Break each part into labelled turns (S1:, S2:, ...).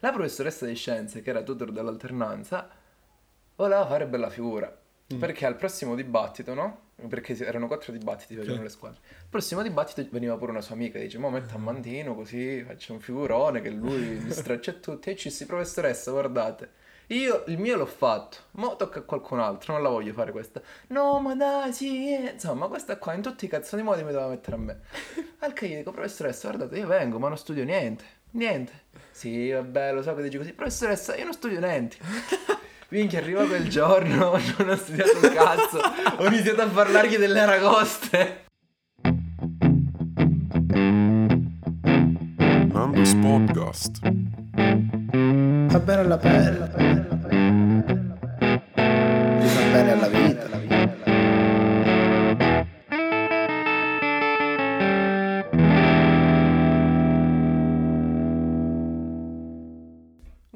S1: La professoressa di scienze, che era tutor dell'alternanza, voleva fare bella figura.
S2: Mm.
S1: Perché al prossimo dibattito, no? Perché erano quattro dibattiti, facevano
S2: Ok.
S1: le squadre. Al prossimo dibattito veniva pure una sua amica, dice, mo metto a Mantino così, faccio un figurone che lui mi straccia tutti. E ci si, professoressa, guardate. Io il mio l'ho fatto, mo tocca a qualcun altro, non la voglio fare questa. No, ma dai, sì, eh. insomma, questa qua in tutti i cazzoni modi mi doveva mettere a me. Al che gli dico, professoressa, guardate, io vengo, ma non studio niente, niente. Sì, vabbè, lo so che dici così, professoressa, io non studio niente. Minchia, arriva quel giorno, non ho studiato un cazzo, ho iniziato a parlargli delle aragoste.
S3: Nando's Podcast.
S4: Fa bene alla pelle, fa bene alla vita,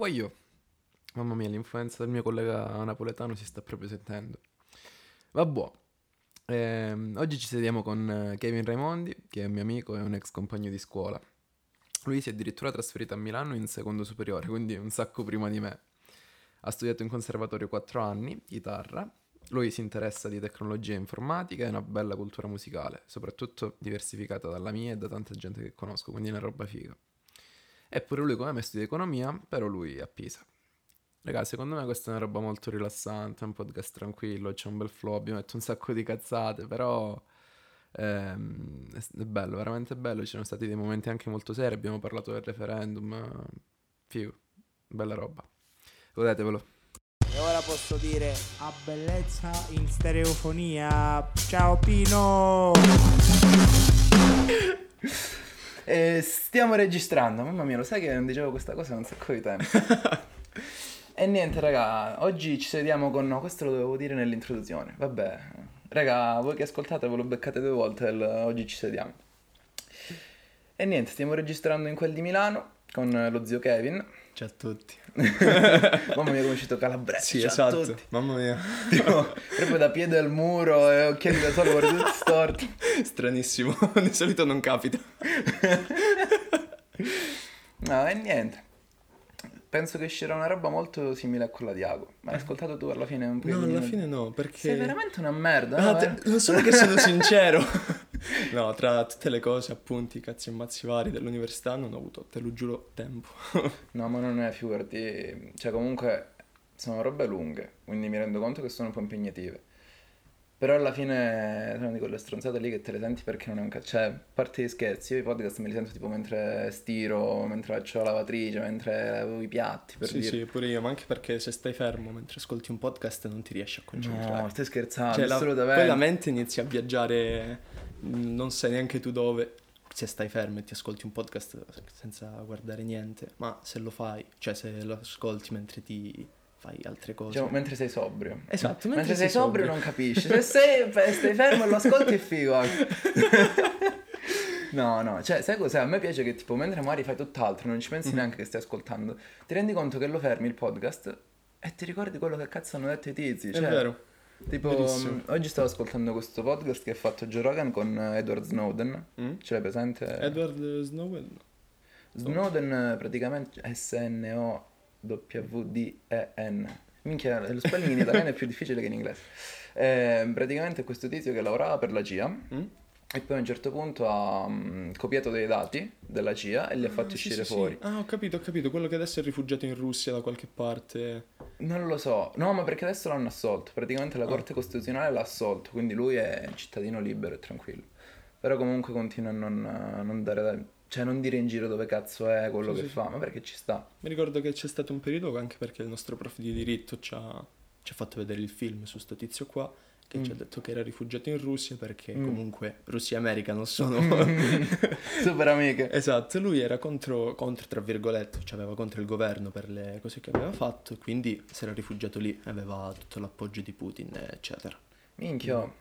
S2: Voglio. Mamma mia, l'influenza del mio collega napoletano si sta proprio sentendo. Vabbè. Ehm, oggi ci sediamo con eh, Kevin Raimondi, che è un mio amico e un ex compagno di scuola. Lui si è addirittura trasferito a Milano in secondo superiore, quindi un sacco prima di me. Ha studiato in conservatorio 4 anni, chitarra. Lui si interessa di tecnologia informatica e una bella cultura musicale, soprattutto diversificata dalla mia e da tanta gente che conosco, quindi è una roba figa. Eppure lui come me studia economia, però lui a Pisa. Raga, secondo me questa è una roba molto rilassante, un podcast tranquillo, c'è un bel flow, abbiamo detto un sacco di cazzate, però ehm, è, è bello, veramente bello, ci sono stati dei momenti anche molto seri, abbiamo parlato del referendum, figo, bella roba. Godetevelo.
S5: E ora posso dire a bellezza in stereofonia. Ciao Pino!
S1: E stiamo registrando, mamma mia, lo sai che non dicevo questa cosa da un sacco di tempo. e niente, raga, oggi ci sediamo con... No, questo lo dovevo dire nell'introduzione, vabbè. Raga, voi che ascoltate ve lo beccate due volte, il- oggi ci sediamo. E niente, stiamo registrando in quel di Milano con lo zio Kevin.
S2: Ciao a tutti.
S1: Mamma mia, come è uscito Calabrese.
S2: Sì, esatto,
S1: tutti.
S2: mamma mia.
S1: Tipo, proprio da piede al muro e occhiali da sole, guardi tutti storti.
S2: Stranissimo, di solito non capita.
S1: No, e niente. Penso che uscirà una roba molto simile a quella di Ago. Ma l'hai ascoltato tu alla fine un po'?
S2: No, alla fine no, perché...
S1: Sei veramente una merda,
S2: Ah,
S1: no?
S2: te-
S1: eh?
S2: lo so che sono sincero. no, tra tutte le cose, appunti, cazzi e mazzi vari dell'università non ho avuto, te lo giuro, tempo.
S1: No, ma non è, figurati. Cioè, comunque, sono robe lunghe, quindi mi rendo conto che sono un po' impegnative. Però alla fine sono di quelle stronzate lì che te le senti perché non è un cazzo. Cioè, a parte gli scherzi, io i podcast me li sento tipo mentre stiro, mentre faccio la lavatrice, mentre lavo i piatti, per
S2: sì,
S1: dire.
S2: sì, pure io, ma anche perché se stai fermo mentre ascolti un podcast non ti riesci a concentrare.
S1: No, stai scherzando,
S2: cioè, la-
S1: assolutamente.
S2: poi la mente inizia a viaggiare, non sai neanche tu dove. Se stai fermo e ti ascolti un podcast senza guardare niente, ma se lo fai, cioè se lo ascolti mentre ti fai altre cose.
S1: Diciamo, mentre sei sobrio.
S2: Esatto,
S1: mentre,
S2: mentre
S1: sei,
S2: sei
S1: sobrio,
S2: sobrio.
S1: non capisci. Se sei, stai fermo e lo ascolti è figo anche. No, no, cioè, sai cos'è? A me piace che tipo mentre magari fai tutt'altro, non ci pensi
S2: Mhm.
S1: neanche che stai ascoltando, ti rendi conto che lo fermi il podcast e ti ricordi quello che cazzo hanno detto i tizi.
S2: È
S1: Cioè,
S2: vero.
S1: Tipo,
S2: verissimo.
S1: mh, oggi stavo ascoltando questo podcast che ha fatto Joe Rogan con Edward Snowden.
S2: Mm?
S1: Ce l'hai presente?
S2: Edward Snowden?
S1: Snowden praticamente S-N-O-W-D-E-N. Minchia, lo spelling in italiano è più difficile che in inglese. Eh, praticamente questo tizio che lavorava per la CIA
S2: Mm?
S1: E poi a un certo punto ha mm, copiato dei dati della CIA e li ha fatti
S2: Ah, sì,
S1: uscire
S2: sì, sì.
S1: fuori.
S2: Ah, ho capito, ho capito. Quello che adesso è rifugiato in Russia da qualche parte.
S1: Non lo so, no, ma perché adesso l'hanno assolto. Praticamente la
S2: Ah.
S1: Corte Costituzionale l'ha assolto, quindi lui è cittadino libero e tranquillo. Però comunque continua a non, a non dare, cioè non dire in giro dove cazzo è quello
S2: Sì,
S1: che
S2: sì,
S1: fa, ma perché ci sta.
S2: Mi ricordo che c'è stato un periodo anche perché il nostro prof di diritto ci ha, ci ha fatto vedere il film su sto tizio qua che ci ha
S1: Mm.
S2: detto che era rifugiato in Russia perché
S1: Mm.
S2: comunque Russia e America non sono...
S1: Super amiche.
S2: esatto, lui era contro, contro, tra virgolette, cioè aveva contro il governo per le cose che aveva fatto e quindi si era rifugiato lì, aveva tutto l'appoggio di Putin, eccetera.
S1: Minchia, oh.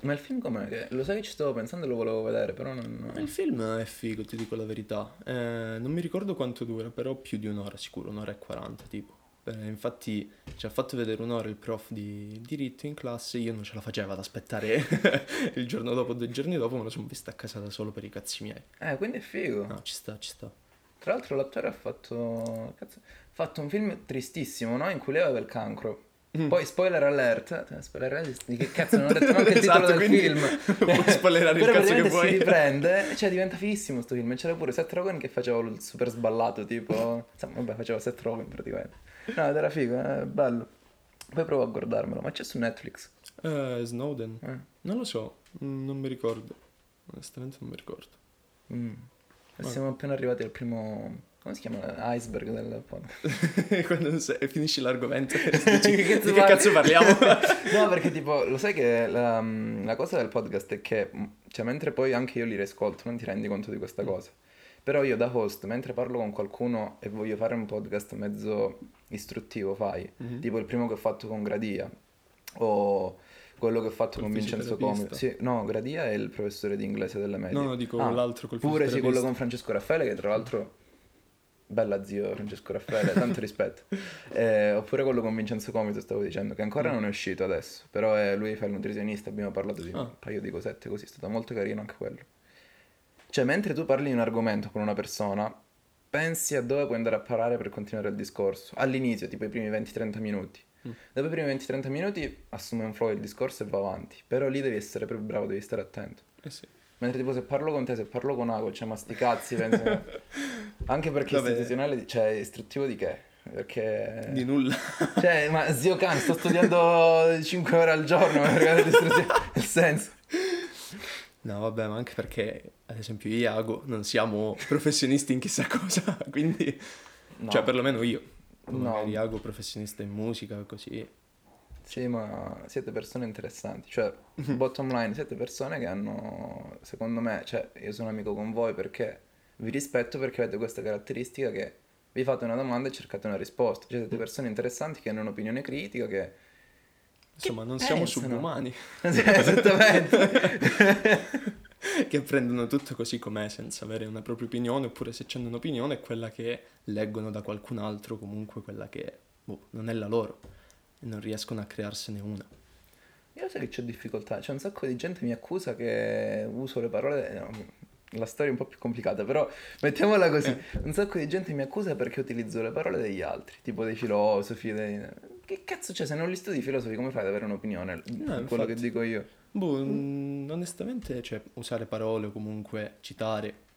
S1: ma il film com'è? Che- Lo sai che ci stavo pensando e lo volevo vedere, però non...
S2: Il film è figo, ti dico la verità. Eh, non mi ricordo quanto dura, però più di un'ora sicuro, un'ora e quaranta tipo. Eh, infatti ci ha fatto vedere un'ora il prof di diritto in classe, io non ce la facevo ad aspettare il giorno dopo, due giorni dopo, me lo sono vista a casa da solo per i cazzi miei.
S1: Eh, quindi è figo.
S2: No, ci sta, ci sta.
S1: Tra l'altro l'attore ha fatto, cazzo, ha fatto un film tristissimo, no? In cui lei aveva il cancro.
S2: Mm.
S1: Poi spoiler alert, eh, spoiler alert di che cazzo non ho detto neanche il titolo
S2: Esatto,
S1: del
S2: quindi
S1: film.
S2: puoi spoilerare il cazzo che vuoi.
S1: si riprende, cioè diventa fighissimo sto film. C'era pure Seth Rogen che faceva il super sballato, tipo, insomma, vabbè, faceva Seth Rogen praticamente. No, ed era figo, è bello. Poi provo a guardarmelo, ma c'è su Netflix.
S2: Eh, Snowden.
S1: Eh.
S2: Non lo so, mm, non mi ricordo. Onestamente non mi ricordo.
S1: Mm. Siamo appena arrivati al primo, come si chiama? Iceberg del podcast.
S2: Quando se- finisci l'argomento,
S1: Che
S2: di
S1: cazzo
S2: che
S1: parli?
S2: cazzo parliamo?
S1: no, perché tipo, lo sai che la, la cosa del podcast è che, mh, cioè, mentre poi anche io li riascolto, non ti rendi conto di questa cosa. Però io da host, mentre parlo con qualcuno e voglio fare un podcast mezzo istruttivo, fai.
S2: Mhm.
S1: Tipo il primo che ho fatto con Gradia, o quello che ho fatto
S2: Col
S1: con Vincenzo Comi.
S2: fisioterapista.
S1: Sì, no, Gradia è il professore di inglese delle medie.
S2: No, no, dico
S1: Ah,
S2: l'altro col
S1: Pure sì, quello con Francesco Raffaele, che tra l'altro... Bella zio Francesco Raffaele, tanto rispetto. Eh, oppure quello con Vincenzo Comito, stavo dicendo, che ancora
S2: Mm.
S1: non è uscito adesso. Però è- lui fa il nutrizionista, abbiamo parlato di
S2: Ah.
S1: un paio di cosette così, è stato molto carino anche quello. Cioè, mentre tu parli di un argomento con una persona, pensi a dove puoi andare a parare per continuare il discorso. All'inizio, tipo i primi 20-30 minuti.
S2: Mm.
S1: Dopo i primi 20-30 minuti assume un flow il discorso e va avanti. Però lì devi essere proprio bravo, devi stare attento.
S2: Eh sì.
S1: Mentre tipo se parlo con te, se parlo con Ago, cioè ma sti cazzi, penso... Anche perché
S2: Vabbè.
S1: istituzionale, cioè istruttivo di che? Perché...
S2: Di nulla.
S1: Cioè, ma zio Can, sto studiando 5 ore al giorno, ma perché l'istruzione... Nel senso...
S2: No, vabbè, ma anche perché, ad esempio, io e Iago non siamo professionisti in chissà cosa, quindi...
S1: No.
S2: Cioè, perlomeno io.
S1: No.
S2: Magari Iago professionista in musica, così.
S1: Sì, ma siete persone interessanti. Cioè, bottom line, siete persone che hanno, secondo me, cioè, io sono amico con voi perché vi rispetto perché avete questa caratteristica che vi fate una domanda e cercate una risposta. Cioè, siete persone interessanti che hanno un'opinione critica, che...
S2: Insomma, non
S1: pensano?
S2: siamo subumani.
S1: Esattamente.
S2: che prendono tutto così com'è senza avere una propria opinione, oppure se c'hanno un'opinione è quella che leggono da qualcun altro, comunque quella che boh, non è la loro e non riescono a crearsene una.
S1: Io sai che c'ho difficoltà, c'è un sacco di gente che mi accusa che uso le parole, no, la storia è un po' più complicata, però mettiamola così, un sacco di gente mi accusa perché utilizzo le parole degli altri, tipo dei filosofi, dei... Che cazzo c'è? Se non li studi filosofi come fai ad avere un'opinione? di quello
S2: infatti.
S1: che dico io.
S2: Boh, mm, onestamente, cioè, usare parole o comunque citare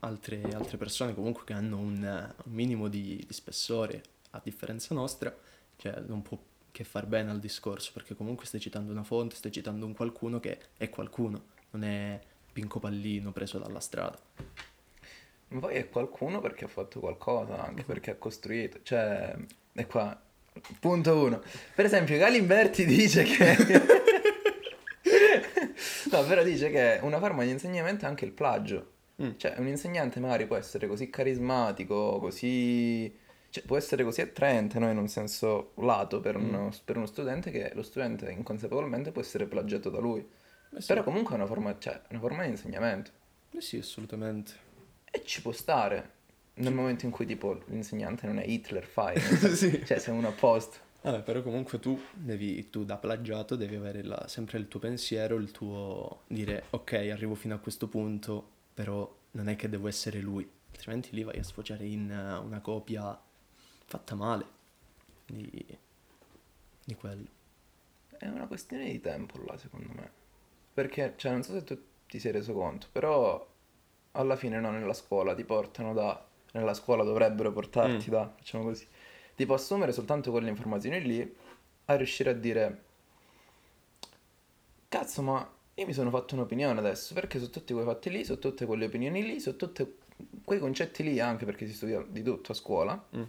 S2: altre, altre persone comunque che hanno un, un minimo di, di spessore, a differenza nostra, cioè non può che far bene al discorso, perché comunque stai citando una fonte, stai citando un qualcuno che è qualcuno, non è Pinco Pallino preso dalla strada.
S1: Ma poi è qualcuno perché ha fatto qualcosa, anche perché ha costruito, cioè, è qua, punto uno. Per esempio, Galimberti dice che... no, però dice che una forma di insegnamento è anche il plagio.
S2: Mm.
S1: Cioè, un insegnante magari può essere così carismatico, così... Cioè, può essere così attraente, no? In un senso lato per uno, per uno studente che lo studente inconsapevolmente può essere plagiato da lui.
S2: Beh, sì.
S1: Però comunque è una forma, cioè, una forma di insegnamento.
S2: Eh sì, assolutamente.
S1: E ci può stare. Nel momento in cui tipo l'insegnante non è Hitler, fai.
S2: Sì.
S1: Cioè, sei uno a posto.
S2: Vabbè, però comunque tu devi, tu da plagiato devi avere la- sempre il tuo pensiero, il tuo dire ok, arrivo fino a questo punto, però non è che devo essere lui, altrimenti lì vai a sfociare in eh, una copia fatta male di, di quello.
S1: È una questione di tempo là, secondo me. Perché, cioè, non so se tu ti sei reso conto, però alla fine no, nella scuola ti portano da... Nella scuola dovrebbero portarti
S2: Mm.
S1: da, facciamo così, tipo assumere soltanto quelle informazioni lì a riuscire a dire cazzo ma io mi sono fatto un'opinione adesso perché su tutti quei fatti lì, su tutte quelle opinioni lì, su tutti quei concetti lì anche perché si studia di tutto a scuola
S2: Mm.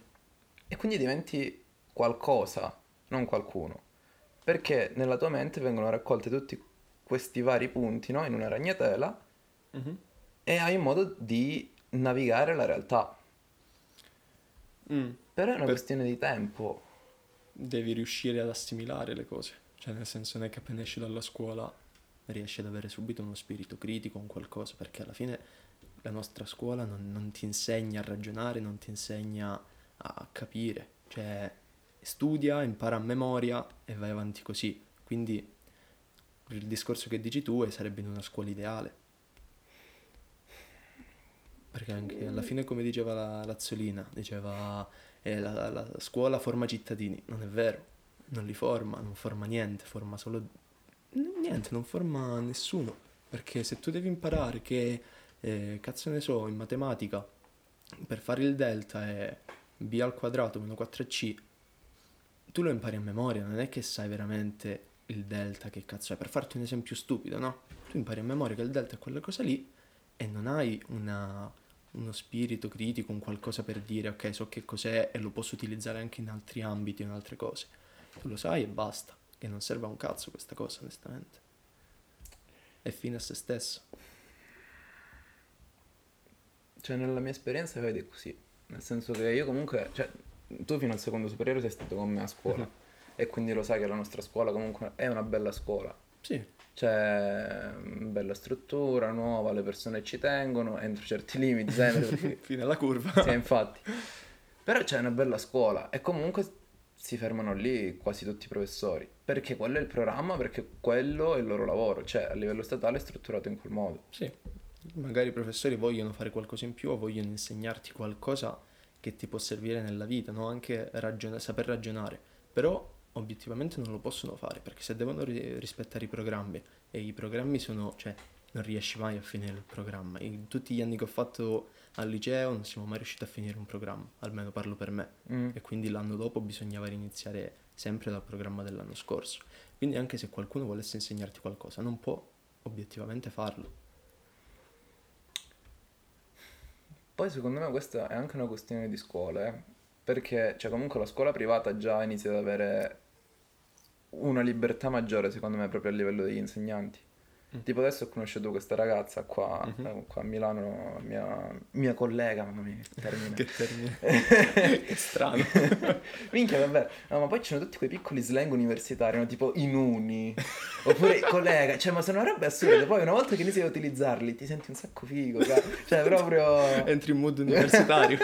S1: e quindi diventi qualcosa, non qualcuno perché nella tua mente vengono raccolti tutti questi vari punti no? in una ragnatela e hai modo di navigare la realtà
S2: Mm.
S1: però è una
S2: Per-
S1: questione di tempo
S2: Devi riuscire ad assimilare le cose, cioè nel senso non è che appena esci dalla scuola riesci ad avere subito uno spirito critico, un qualcosa, perché alla fine la nostra scuola non, non ti insegna a ragionare, non ti insegna a capire, cioè studia, impara a memoria e vai avanti così. Quindi il discorso che dici tu è- sarebbe in una scuola ideale. Perché anche alla fine, come diceva la Lazzolina, diceva eh, la, la scuola forma cittadini. Non è vero, non li forma, non forma niente, forma solo... Niente, non forma nessuno. Perché se tu devi imparare che, eh, cazzo ne so, in matematica, per fare il delta è b al quadrato meno 4c, tu lo impari a memoria, non è che sai veramente il delta che cazzo è. Per farti un esempio stupido, no? Tu impari a memoria che il delta è quella cosa lì e non hai una, uno spirito critico, un qualcosa per dire ok, so che cos'è e lo posso utilizzare anche in altri ambiti, in altre cose. Tu lo sai e basta, che non serve a un cazzo questa cosa, onestamente. È fine a se stesso.
S1: Cioè, nella mia esperienza vedi così. Nel senso che io comunque, cioè, tu fino al secondo superiore sei stato con me a scuola. E quindi lo sai che la nostra scuola comunque è una bella scuola.
S2: Sì,
S1: C'è mm, bella struttura, nuova, le persone ci tengono, entro certi limiti, sempre. perché-
S2: fine alla curva.
S1: Sì, infatti. Però c'è una bella scuola e comunque si fermano lì quasi tutti i professori. Perché quello è il programma, perché quello è il loro lavoro. Cioè, a livello statale è strutturato in quel modo.
S2: Sì, magari i professori vogliono fare qualcosa in più o vogliono insegnarti qualcosa che ti può servire nella vita, no? Anche ragiona- saper ragionare. Però obiettivamente non lo possono fare perché se devono ri- rispettare i programmi e i programmi sono, cioè, non riesci mai a finire il programma. In tutti gli anni che ho fatto al liceo non siamo mai riusciti a finire un programma, almeno parlo per me.
S1: Mm.
S2: E quindi l'anno dopo bisognava riniziare sempre dal programma dell'anno scorso. Quindi anche se qualcuno volesse insegnarti qualcosa, non può obiettivamente farlo.
S1: Poi secondo me questa è anche una questione di scuole, eh. perché cioè, comunque la scuola privata già inizia ad avere una libertà maggiore secondo me proprio a livello degli insegnanti.
S2: Mm.
S1: Tipo adesso ho conosciuto questa ragazza qua,
S2: Mhm.
S1: eh, qua a Milano, mia, mia collega, mamma mia, che termine.
S2: Che termine. che strano.
S1: Minchia, vabbè. No, ma poi ci sono tutti quei piccoli slang universitari, no? tipo in uni, oppure collega, cioè, ma sono robe assurde. Poi una volta che inizi a utilizzarli ti senti un sacco figo, ca- cioè, proprio...
S2: Entri in mood universitario.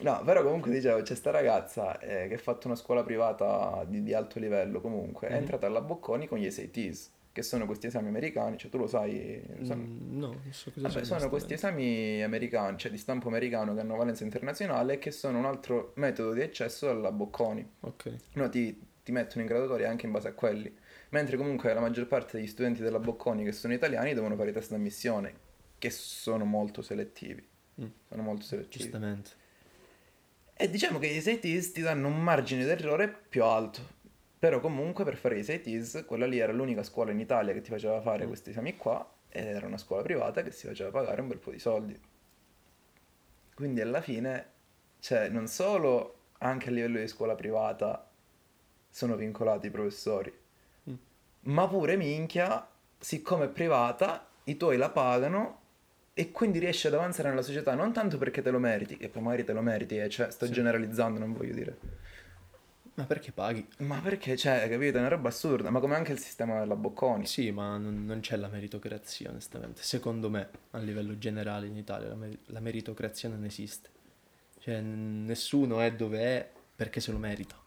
S1: No, però comunque dicevo, c'è sta ragazza eh, che ha fatto una scuola privata di, di alto livello comunque, è
S2: Mhm.
S1: entrata alla Bocconi con gli SATs, che sono questi esami americani, cioè tu lo sai... sono-
S2: Mm, no, non so cosa
S1: Vabbè,
S2: sono
S1: sono questi esami americani, cioè di stampo americano che hanno valenza internazionale e che sono un altro metodo di accesso alla Bocconi.
S2: Ok.
S1: No, ti, ti mettono in graduatoria anche in base a quelli. Mentre comunque la maggior parte degli studenti della Bocconi che sono italiani devono fare i test d'ammissione, che sono molto selettivi.
S2: Mm.
S1: Sono molto selettivi.
S2: Giustamente.
S1: E diciamo che gli SATs ti danno un margine d'errore più alto. Però comunque per fare gli SATs, quella lì era l'unica scuola in Italia che ti faceva fare
S2: Mm.
S1: questi esami qua, ed era una scuola privata che si faceva pagare un bel po' di soldi. Quindi alla fine, cioè, non solo anche a livello di scuola privata sono vincolati i professori,
S2: Mm.
S1: ma pure minchia, siccome è privata, i tuoi la pagano e quindi riesci ad avanzare nella società non tanto perché te lo meriti, che poi magari te lo meriti, eh, cioè sto
S2: Sì.
S1: generalizzando, non voglio dire,
S2: Ma perché paghi?
S1: ma perché, cioè, capito, è una roba assurda, ma come anche il sistema della Bocconi.
S2: Sì, ma non, non c'è la meritocrazia, onestamente. Secondo me, a livello generale in Italia, la, mer- la meritocrazia non esiste. Cioè, n- nessuno è dove è perché se lo merita.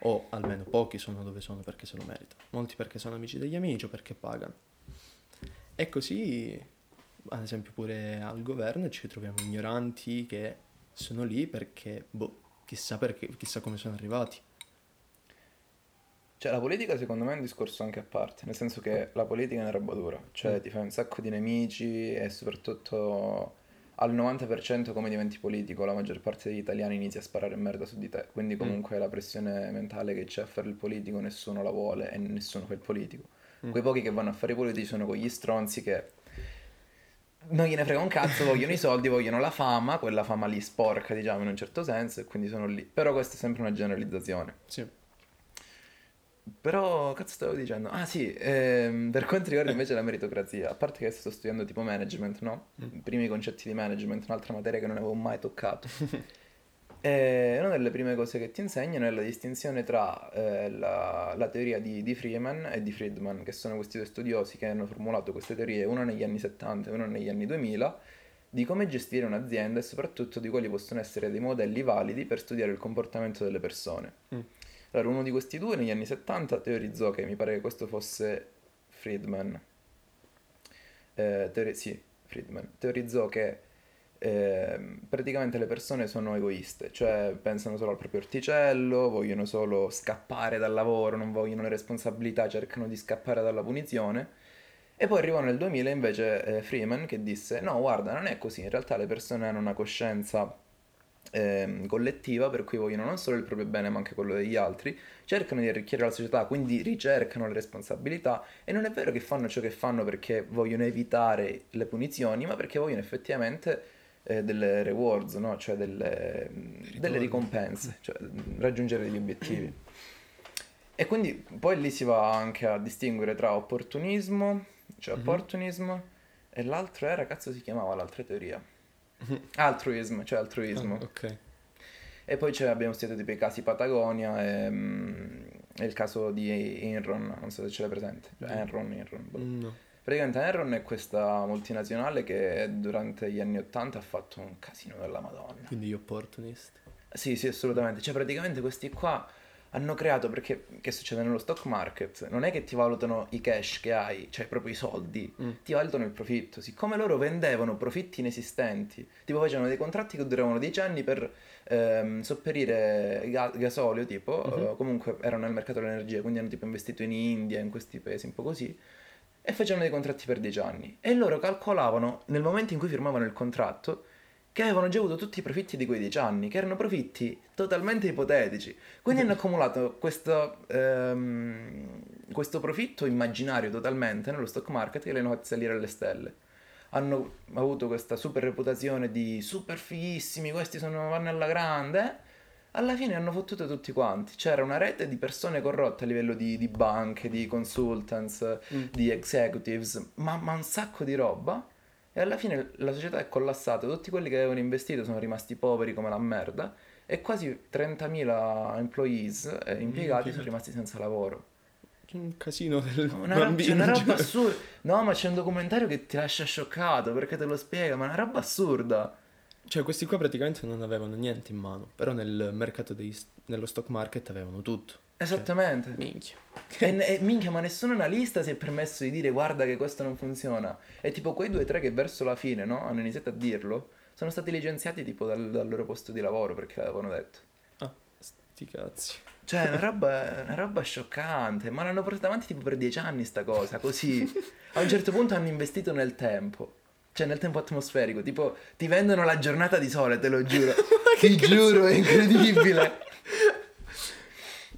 S2: O almeno pochi sono dove sono perché se lo meritano. Molti perché sono amici degli amici o perché pagano. E così, ad esempio, pure al governo ci troviamo ignoranti che sono lì perché, boh, chissà perché, chissà come sono arrivati.
S1: Cioè, la politica secondo me è un discorso anche a parte, nel senso che la politica è una roba dura, cioè
S2: Mm.
S1: ti fai un sacco di nemici e soprattutto al 90% come diventi politico, la maggior parte degli italiani inizia a sparare merda su di te, quindi comunque la pressione mentale che c'è a fare il politico nessuno la vuole e nessuno fa il politico.
S2: Mm.
S1: Quei pochi che vanno a fare i politici sono quegli stronzi che non gliene frega un cazzo, vogliono i soldi, vogliono la fama, quella fama lì sporca diciamo in un certo senso e quindi sono lì. Però questa è sempre una generalizzazione.
S2: Sì.
S1: Però, cazzo stavo dicendo? Ah sì, ehm, per quanto riguarda invece la meritocrazia, a parte che sto studiando tipo management, no? I primi concetti di management, un'altra materia che non avevo mai toccato. E una delle prime cose che ti insegnano è la distinzione tra eh, la, la teoria di, di Freeman e di Friedman, che sono questi due studiosi che hanno formulato queste teorie, uno negli anni 70 e uno negli anni 2000, di come gestire un'azienda e soprattutto di quali possono essere dei modelli validi per studiare il comportamento delle persone.
S2: Mm.
S1: Allora, uno di questi due negli anni 70 teorizzò che mi pare che questo fosse Friedman. Eh, teori- sì, Friedman, teorizzò che ehm, praticamente le persone sono egoiste, cioè pensano solo al proprio orticello, vogliono solo scappare dal lavoro, non vogliono responsabilità, cercano di scappare dalla punizione. E poi arrivò nel 2000 invece eh, Freeman che disse no guarda non è così, in realtà le persone hanno una coscienza ehm, collettiva per cui vogliono non solo il proprio bene ma anche quello degli altri, cercano di arricchire la società, quindi ricercano le responsabilità e non è vero che fanno ciò che fanno perché vogliono evitare le punizioni ma perché vogliono effettivamente eh, delle rewards, no? cioè delle, delle ricompense, cioè raggiungere degli obiettivi. E quindi poi lì si va anche a distinguere tra opportunismo, cioè
S2: Mhm.
S1: opportunismo, e l'altro era, cazzo si chiamava l'altra teoria? Altruism, cioè altruismo.
S2: Ah, ok.
S1: E poi abbiamo studiato tipo i casi Patagonia e, mm, il caso di Enron, non so se ce l'hai presente. Cioè. Enron, Enron. boh.
S2: Mm, No.
S1: Praticamente Enron è questa multinazionale che durante gli anni 80 ha fatto un casino della Madonna.
S2: Quindi gli opportunist.
S1: Sì, sì, assolutamente. Cioè, praticamente questi qua hanno creato, perché che succede nello stock market? Non è che ti valutano i cash che hai, cioè proprio i soldi,
S2: Mm.
S1: ti valutano il profitto. Siccome loro vendevano profitti inesistenti, tipo facevano dei contratti che duravano 10 anni per ehm, sopperire ga- gasolio, tipo,
S2: Mhm.
S1: eh, comunque erano nel mercato dell'energia, quindi hanno tipo investito in India, in questi paesi un po' così, e facevano dei contratti per 10 anni. E loro calcolavano, nel momento in cui firmavano il contratto, che avevano già avuto tutti i profitti di quei 10 anni, che erano profitti totalmente ipotetici. Quindi hanno accumulato questo, ehm, questo profitto immaginario totalmente nello stock market che li hanno fatti salire alle stelle. Hanno avuto questa super reputazione di super fighissimi, questi sono, vanno alla grande. Alla fine hanno fottuto tutti quanti. C'era una rete di persone corrotte a livello di, di banche, di consultants,
S2: Mm.
S1: di executives, ma, ma un sacco di roba. E alla fine la società è collassata, tutti quelli che avevano investito sono rimasti poveri come la merda e quasi 30.000 employees, eh, impiegati, sono rimasti senza lavoro.
S2: Un casino del
S1: Una, roba, una roba
S2: cioè.
S1: assurda. No, ma c'è un documentario che ti lascia scioccato perché te lo spiega, ma è una roba assurda.
S2: Cioè, questi qua praticamente non avevano niente in mano, però nel mercato dei, nello stock market avevano tutto.
S1: Esattamente.
S2: Minchia.
S1: E, e minchia, ma nessun analista si è permesso di dire guarda che questo non funziona. E tipo quei due o tre che verso la fine, no? Hanno iniziato a dirlo, sono stati licenziati tipo dal, dal loro posto di lavoro perché l'avevano detto.
S2: Ah, sti cazzi.
S1: Cioè, è una roba, una roba scioccante, ma l'hanno portata avanti tipo per dieci anni sta cosa, così. A un certo punto hanno investito nel tempo. Cioè, nel tempo atmosferico, tipo, ti vendono la giornata di sole, te lo giuro. ti giuro, è incredibile.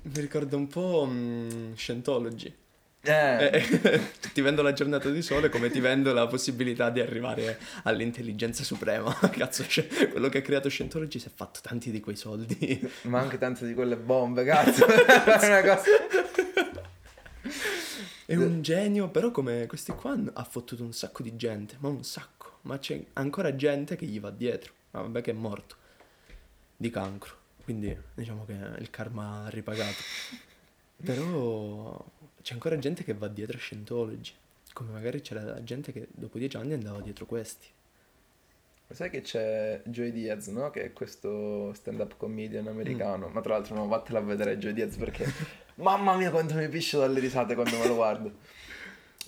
S2: Mi ricorda un po' mm, Scientology.
S1: Eh,
S2: Eh, ti vendo la giornata di sole come ti vendo la possibilità di arrivare all'intelligenza suprema. Cazzo, cioè, quello che ha creato Scientology si è fatto tanti di quei soldi.
S1: ma anche tante di quelle bombe, cazzo. è una cosa...
S2: È un genio, però come questi qua ha fottuto un sacco di gente, ma un sacco. Ma c'è ancora gente che gli va dietro. Ma vabbè che è morto di cancro. Quindi diciamo che il karma ha ripagato. Però c'è ancora gente che va dietro a Scientology. Come magari c'era gente che dopo dieci anni andava dietro questi.
S1: Sai che c'è Joey Diaz, no? Che è questo stand-up comedian americano. Ma tra l'altro non vattela a vedere Joey Diaz perché... Mamma mia quanto mi piscio dalle risate quando me lo guardo.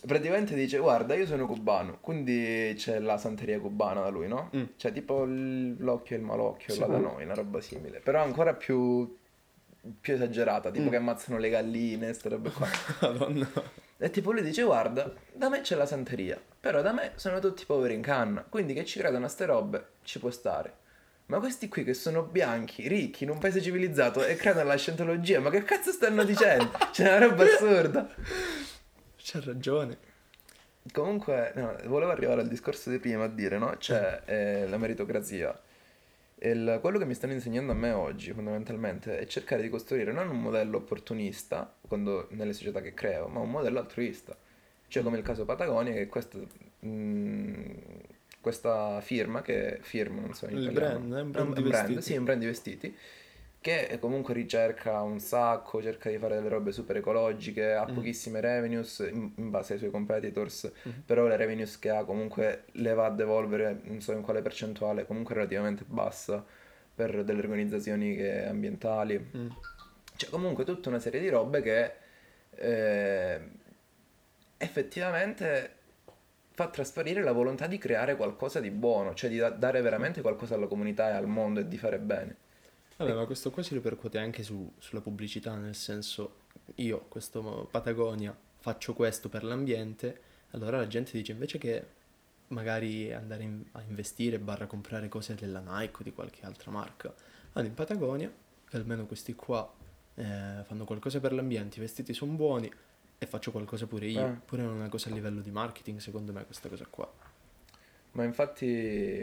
S1: Praticamente dice, guarda, io sono cubano, quindi c'è la santeria cubana da lui, no?
S2: Mm.
S1: Cioè tipo l'occhio e il malocchio là da noi, una roba simile. Però ancora più, più esagerata, tipo
S2: Mm.
S1: che ammazzano le galline, ste robe qua.
S2: Madonna.
S1: E tipo lui dice guarda, da me c'è la santeria, però da me sono tutti poveri in canna, quindi che ci credono a ste robe ci può stare. Ma questi qui che sono bianchi, ricchi, in un paese civilizzato e credono alla scientologia, ma che cazzo stanno dicendo? C'è una roba assurda.
S2: C'ha ragione.
S1: Comunque, no, volevo arrivare al discorso di prima a dire, no? C'è eh, la meritocrazia. Il- quello che mi stanno insegnando a me oggi, fondamentalmente, è cercare di costruire non un modello opportunista, quando, nelle società che creo, ma un modello altruista. Cioè, come il caso Patagonia, che questo, mm, questa firma, che firma, non so in
S2: Il brand, un brand
S1: un
S2: di
S1: brand,
S2: vestiti.
S1: sì, un brand di vestiti che comunque ricerca un sacco, cerca di fare delle robe super ecologiche, ha
S2: Mm.
S1: pochissime revenues in, in base ai suoi competitors,
S2: Mhm.
S1: però le revenues che ha comunque le va a devolvere, non so in quale percentuale, comunque relativamente bassa per delle organizzazioni che- ambientali.
S2: Mm.
S1: Cioè comunque tutta una serie di robe che eh, effettivamente fa trasparire la volontà di creare qualcosa di buono, cioè di da- dare veramente qualcosa alla comunità e al mondo e di fare bene.
S2: Vabbè, ma questo qua si ripercuote anche su- sulla pubblicità, nel senso, io, questo Patagonia, faccio questo per l'ambiente, allora la gente dice invece che magari andare in- a investire barra comprare cose della Nike o di qualche altra marca, vado in Patagonia, che almeno questi qua eh, fanno qualcosa per l'ambiente, i vestiti sono buoni e faccio qualcosa pure io,
S1: Eh.
S2: pure è una cosa a livello di marketing, secondo me, questa cosa qua.
S1: Ma infatti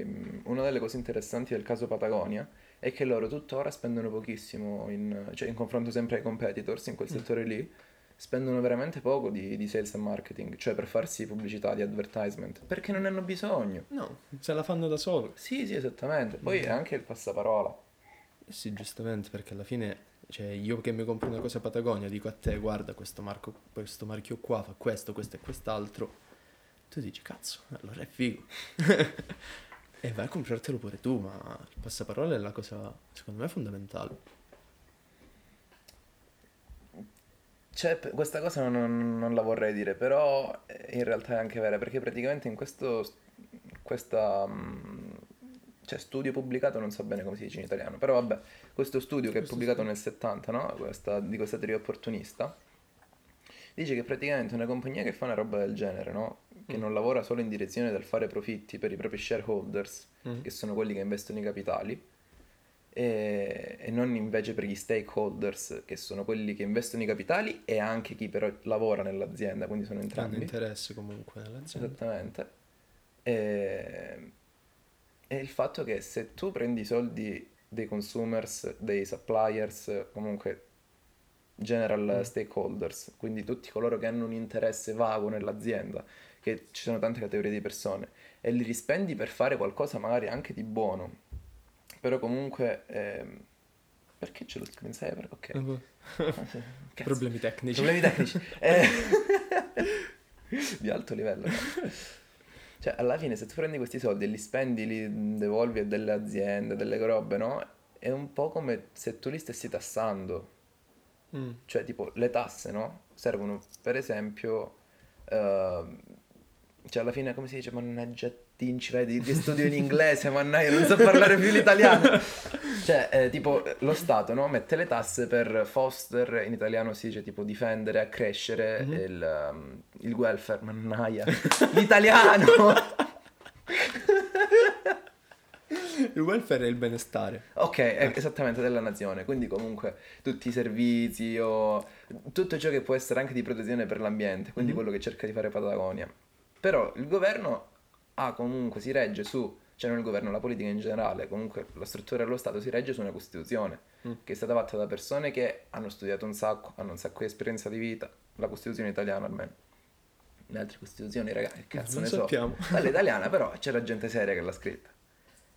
S1: mh, una delle cose interessanti del caso Patagonia è che loro tuttora spendono pochissimo, in, cioè in confronto sempre ai competitors in quel settore lì, spendono veramente poco di, di sales e marketing, cioè per farsi pubblicità, di advertisement, perché non ne hanno bisogno.
S2: No, se la fanno da solo.
S1: Sì, sì, esattamente. Poi è anche il passaparola.
S2: Sì, giustamente, perché alla fine, cioè, io che mi compro una cosa Patagonia, dico a te, guarda, questo, marco, questo marchio qua fa questo, questo e quest'altro. Tu dici, cazzo, allora è figo. e vai a comprartelo pure tu, ma il passaparola è la cosa, secondo me, fondamentale.
S1: Cioè, questa cosa non, non la vorrei dire, però eh, in realtà è anche vera, perché praticamente in questo questa, mm, cioè, studio pubblicato, non so bene come si dice in italiano, però vabbè, questo studio che è pubblicato nel 70, no? Questa- di questa teoria opportunista, dice che praticamente una compagnia che fa una roba del genere, no? Che non lavora solo in direzione del fare profitti per i propri shareholders,
S2: Mhm.
S1: che sono quelli che investono i capitali, e, e non invece per gli stakeholders, che sono quelli che investono i capitali e anche chi però lavora nell'azienda, quindi sono
S2: Hanno
S1: entrambi.
S2: interesse comunque nell'azienda.
S1: Esattamente. E, e il fatto che se tu prendi i soldi dei consumers, dei suppliers, comunque general stakeholders, quindi tutti coloro che hanno un interesse vago nell'azienda, che ci sono tante categorie di persone, e li rispendi per fare qualcosa magari anche di buono, però comunque... ehm, perché c'è lo screensaver? Ok.
S2: Eh, boh. Problemi tecnici.
S1: Problemi tecnici. Eh, di alto livello. no? Cioè, alla fine, se tu prendi questi soldi e li spendi, li devolvi a delle aziende, delle robe, no? È un po' come se tu li stessi tassando.
S2: Mm.
S1: Cioè, tipo, le tasse, no? Servono, per esempio, ehm, cioè, alla fine, come si dice? Mannaggia, Tinci, vedi, ti studio in inglese, mannaggia, non so parlare più l'italiano. Cioè, eh, tipo, lo Stato, no? Mette le tasse per foster, in italiano si dice tipo difendere, accrescere
S2: Mhm.
S1: il, um, il welfare, mannaia. L'italiano!
S2: Il welfare è il benestare.
S1: Ok, esattamente della nazione, quindi comunque tutti i servizi o tutto ciò che può essere anche di protezione per l'ambiente, quindi
S2: Mhm.
S1: quello che cerca di fare Patagonia. Però il governo ha comunque, si regge su, cioè non il governo, la politica in generale, comunque la struttura dello Stato si regge su una Costituzione,
S2: Mm.
S1: che è stata fatta da persone che hanno studiato un sacco, hanno un sacco di esperienza di vita, la Costituzione italiana almeno. Le altre Costituzioni, raga, che cazzo
S2: Non
S1: ne so.
S2: sappiamo.
S1: Quella italiana però c'era gente seria che l'ha scritta.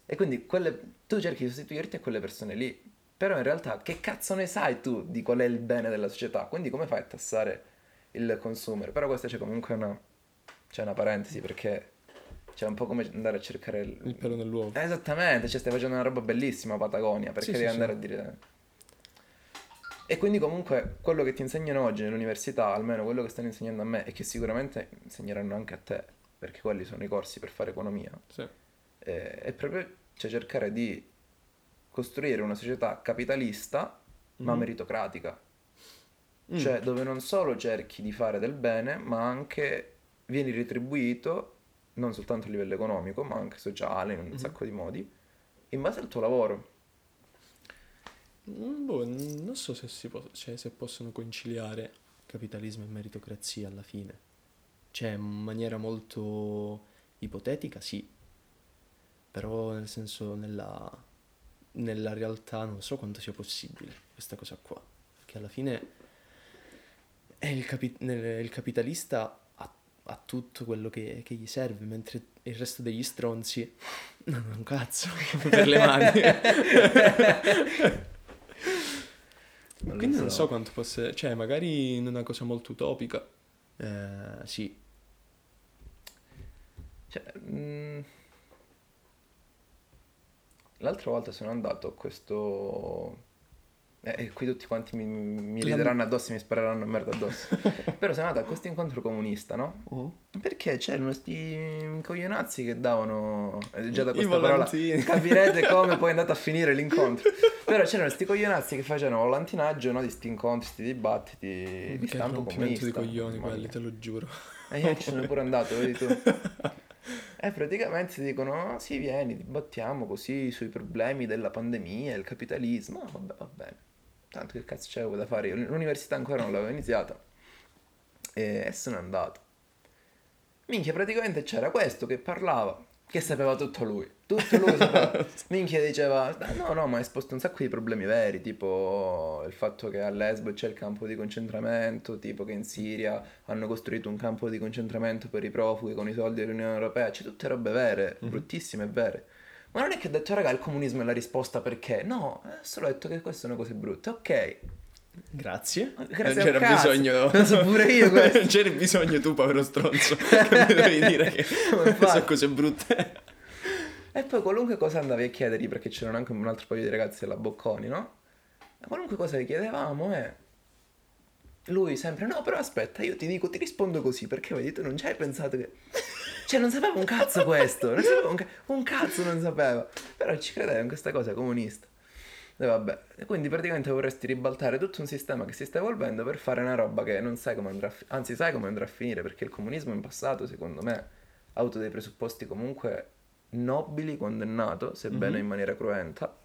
S1: E quindi quelle- tu cerchi di sostituirti a quelle persone lì. Però in realtà che cazzo ne sai tu di qual è il bene della società? Quindi come fai a tassare il consumer? Però questa c'è comunque una, c'è una parentesi perché c'è un po' come andare a cercare il...
S2: Il pelo nell'uovo.
S1: Eh, Esattamente, cioè stai facendo una roba bellissima Patagonia, perché
S2: Sì,
S1: devi
S2: sì,
S1: andare
S2: sì.
S1: a dire... E quindi comunque quello che ti insegnano oggi nell'università, almeno quello che stanno insegnando a me e che sicuramente insegneranno anche a te, perché quelli sono i corsi per fare economia,
S2: Sì.
S1: eh, è proprio cioè, cercare di costruire una società capitalista ma
S2: Mhm.
S1: meritocratica.
S2: Mm.
S1: Cioè dove non solo cerchi di fare del bene, ma anche vieni retribuito non soltanto a livello economico, ma anche sociale, in un
S2: Mhm.
S1: sacco di modi, in base al tuo lavoro.
S2: Mm, Boh, non so se, si può- cioè, se possono conciliare capitalismo e meritocrazia alla fine. Cioè, in maniera molto ipotetica, sì. Però, nel senso, nella, nella realtà non so quanto sia possibile questa cosa qua. Perché alla fine è il, capi- nel- il capitalista ha, tutto quello che, che gli serve, mentre il resto degli stronzi non ha un cazzo per le mani.
S1: Non
S2: Quindi non so. quanto fosse, cioè magari in una cosa molto utopica, eh, sì,
S1: Cioè, mm, L'altra volta sono andato a questo Eh, E qui tutti quanti mi, mi rideranno addosso e mi spareranno merda addosso. Però sono andato a questo incontro comunista, no?
S2: Oh.
S1: Perché c'erano sti coglionazzi che davano... eh, Già da questa parola capirete come poi è andato a finire l'incontro. Però c'erano sti coglionazzi che facevano volantinaggio, no? Di sti incontri, sti dibattiti di
S2: Che
S1: stampo comunista.
S2: di coglioni
S1: Mamma
S2: quelli, te lo giuro.
S1: E io ci sono pure andato, vedi tu. E praticamente ti dicono, "Ah, sì, vieni, dibattiamo così sui problemi della pandemia, il capitalismo. Ah, vabbè, va bene. Tanto che cazzo c'avevo da fare io? L'università ancora non l'avevo iniziata. E, sono andato. Minchia, praticamente c'era questo che parlava, che sapeva tutto lui. Tutto lui sapeva. Minchia diceva, "Ah, no, no, ma ha esposto un sacco di problemi veri, tipo il fatto che a Lesbo c'è il campo di concentramento, tipo che in Siria hanno costruito un campo di concentramento per i profughi con i soldi dell'Unione Europea, c'è tutte robe vere, bruttissime e vere. Ma non è che ho detto, raga, il comunismo è la risposta perché? No, ho solo detto che queste sono cose brutte. Ok,
S2: Grazie.
S1: Grazie
S2: non c'era
S1: cazzo.
S2: bisogno.
S1: Lo so pure io questo.
S2: non c'era bisogno tu, povero stronzo. che mi devi dire che sono cose brutte.
S1: E poi qualunque cosa andavi a chiedergli, perché c'erano anche un altro paio di ragazzi della Bocconi, no? E qualunque cosa gli chiedevamo, eh. Lui sempre, no, però aspetta, io ti dico, ti rispondo così, perché vedi, tu non ci hai pensato che... Cioè, non sapeva un cazzo questo, non sapeva un, ca- un cazzo non sapeva. Però ci credeva in questa cosa comunista. E vabbè, quindi praticamente vorresti ribaltare tutto un sistema che si sta evolvendo per fare una roba che non sai come andrà a finire, anzi sai come andrà a finire, perché il comunismo in passato, secondo me, ha avuto dei presupposti comunque nobili quando è nato, sebbene in maniera cruenta.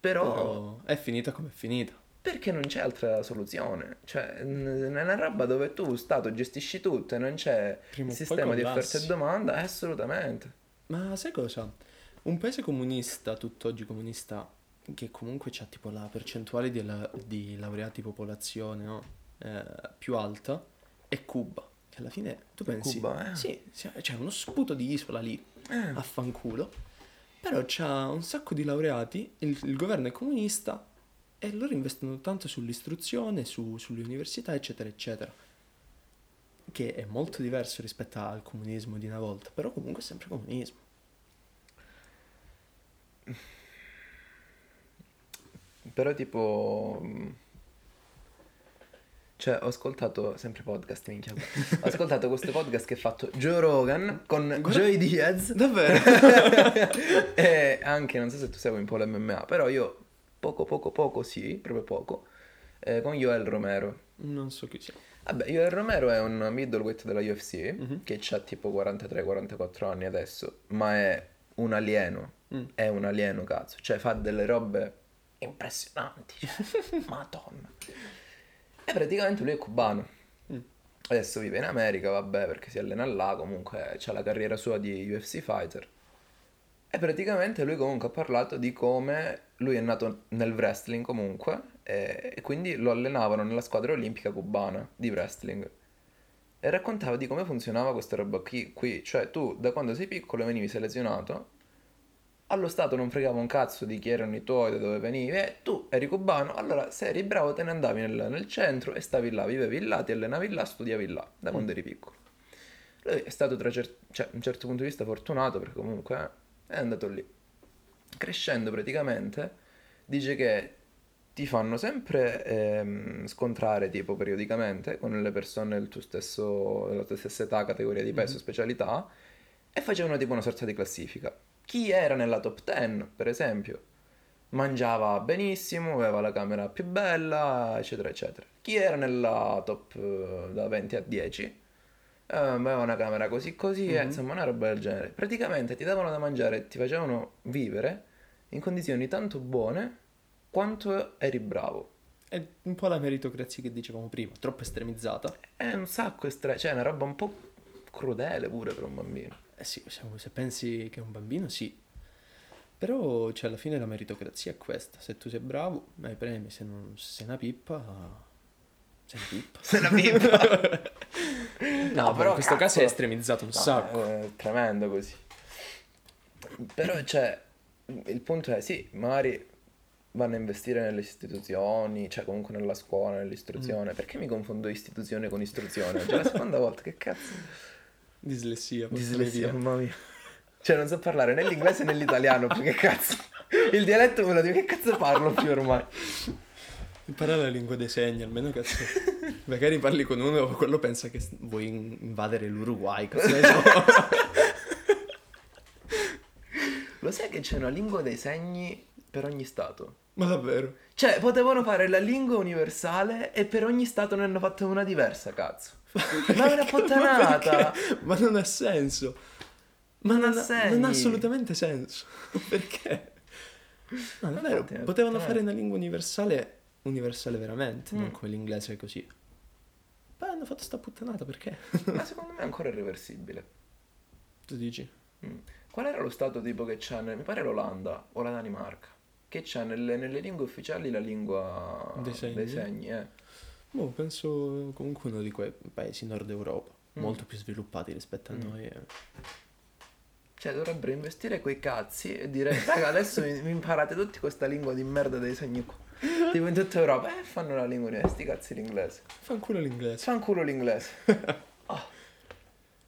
S1: Però
S2: Però è finita come è finita.
S1: Perché non c'è altra soluzione? Cioè, è una roba dove tu, Stato, gestisci tutto e non c'è
S2: Prima
S1: sistema di offerta e domanda, eh, assolutamente.
S2: Ma sai cosa? Un paese comunista, tutt'oggi comunista, che comunque ha tipo la percentuale di, la- di laureati popolazione no? Eh, più alta, è Cuba. Che alla fine tu pensi...
S1: Cuba, eh?
S2: Sì, sì, c'è uno sputo di isola lì, a fanculo. Però c'ha un sacco di laureati, il, il governo è comunista e loro investono tanto sull'istruzione, su- sulle università, eccetera, eccetera. Che è molto diverso rispetto al comunismo di una volta, però comunque è sempre comunismo.
S1: Però tipo... Cioè, ho ascoltato sempre podcast, minchia. Ho ascoltato questo podcast che ha fatto Joe Rogan con Joey Diaz.
S2: Davvero?
S1: e anche, non so se tu segui un po' l'MMA, però io poco, poco, poco, sì, proprio poco, eh, con Joel Romero.
S2: non so chi sia.
S1: Vabbè, Joel Romero è un middleweight della UFC
S2: Mhm.
S1: che ha tipo 43-44 anni adesso, ma è un alieno.
S2: Mm.
S1: È un alieno, cazzo. Cioè, fa delle robe impressionanti. Cioè, Madonna. E praticamente lui è cubano.
S2: Mm.
S1: Adesso vive in America, vabbè, perché si allena là, comunque c'ha la carriera sua di UFC fighter. E praticamente lui comunque ha parlato di come lui è nato nel wrestling comunque e, e quindi lo allenavano nella squadra olimpica cubana di wrestling. E raccontava di come funzionava questa roba qui, qui. Cioè tu da quando sei piccolo venivi selezionato, allo Stato non fregava un cazzo di chi erano i tuoi, da dove venivi, e tu eri cubano, allora se eri bravo te ne andavi nel, nel centro e stavi là, vivevi là, ti allenavi là, studiavi là, da quando eri piccolo. Lui è stato tra cer- cioè, un certo punto di vista fortunato perché comunque è andato lì. Crescendo praticamente dice che ti fanno sempre ehm, scontrare tipo periodicamente con le persone del tuo stesso, della tua stessa età, categoria di peso, specialità e facevano tipo una sorta di classifica. Chi era nella top 10, per esempio, mangiava benissimo, aveva la camera più bella, eccetera, eccetera. Chi era nella top eh, da 20 a 10 eh, aveva una camera così così, eh, insomma una roba del genere. Praticamente ti davano da mangiare ti facevano vivere in condizioni tanto buone quanto eri bravo.
S2: È un po' la meritocrazia che dicevamo prima, troppo estremizzata.
S1: È un sacco estre... cioè è una roba un po' crudele pure per un bambino.
S2: Eh sì, se, se pensi che è un bambino, sì. Però, cioè, alla fine la meritocrazia è questa. Se tu sei bravo, hai premi. Se, non, se sei una pippa, sei una pippa.
S1: Se la pippa.
S2: No, però in questo caso
S1: cazzo,
S2: è estremizzato un
S1: no,
S2: sacco.
S1: È tremendo così. Però, cioè, il punto è, sì, magari vanno a investire nelle istituzioni, cioè comunque nella scuola, nell'istruzione. Perché mi confondo istituzione con istruzione? Già la seconda volta, che cazzo?
S2: Dislessia,
S1: Dislessia, mamma mia. Cioè, non so parlare né l'inglese né l'italiano, più che cazzo. Il dialetto me lo dico, che cazzo parlo più ormai?
S2: Impara la lingua dei segni, almeno cazzo. Magari parli con uno e quello pensa che vuoi in- invadere l'Uruguay, cazzo.
S1: Lo sai che c'è una lingua dei segni per ogni stato?
S2: Ma davvero?
S1: Cioè, potevano fare la lingua universale e per ogni stato ne hanno fatto una diversa, cazzo. Ma è una
S2: Ma
S1: puttanata!
S2: perché? Ma non ha senso. Ma
S1: Non
S2: non,
S1: ha segni.
S2: non ha assolutamente senso. Perché? No, davvero, potevano fare una lingua universale, universale veramente, non
S1: Mm.
S2: come l'inglese così. Beh, hanno fatto sta puttanata, perché?
S1: Ma secondo me è ancora irreversibile.
S2: Tu dici?
S1: Mm. Qual era lo stato tipo che c'ha, nel- mi pare l'Olanda o la Danimarca, che c'ha nelle, nelle lingue ufficiali la lingua
S2: Dei segni?
S1: eh.
S2: Boh, penso comunque uno di quei paesi nord Europa,
S1: Mm.
S2: molto più sviluppati rispetto a
S1: Mm.
S2: noi. eh.
S1: Cioè dovrebbero investire quei cazzi e dire, raga, adesso mi, mi imparate tutti questa lingua di merda dei segni qua. Tipo in tutta Europa, eh, fanno la lingua di sti cazzi l'inglese.
S2: Fanculo l'inglese.
S1: Fanculo l'inglese.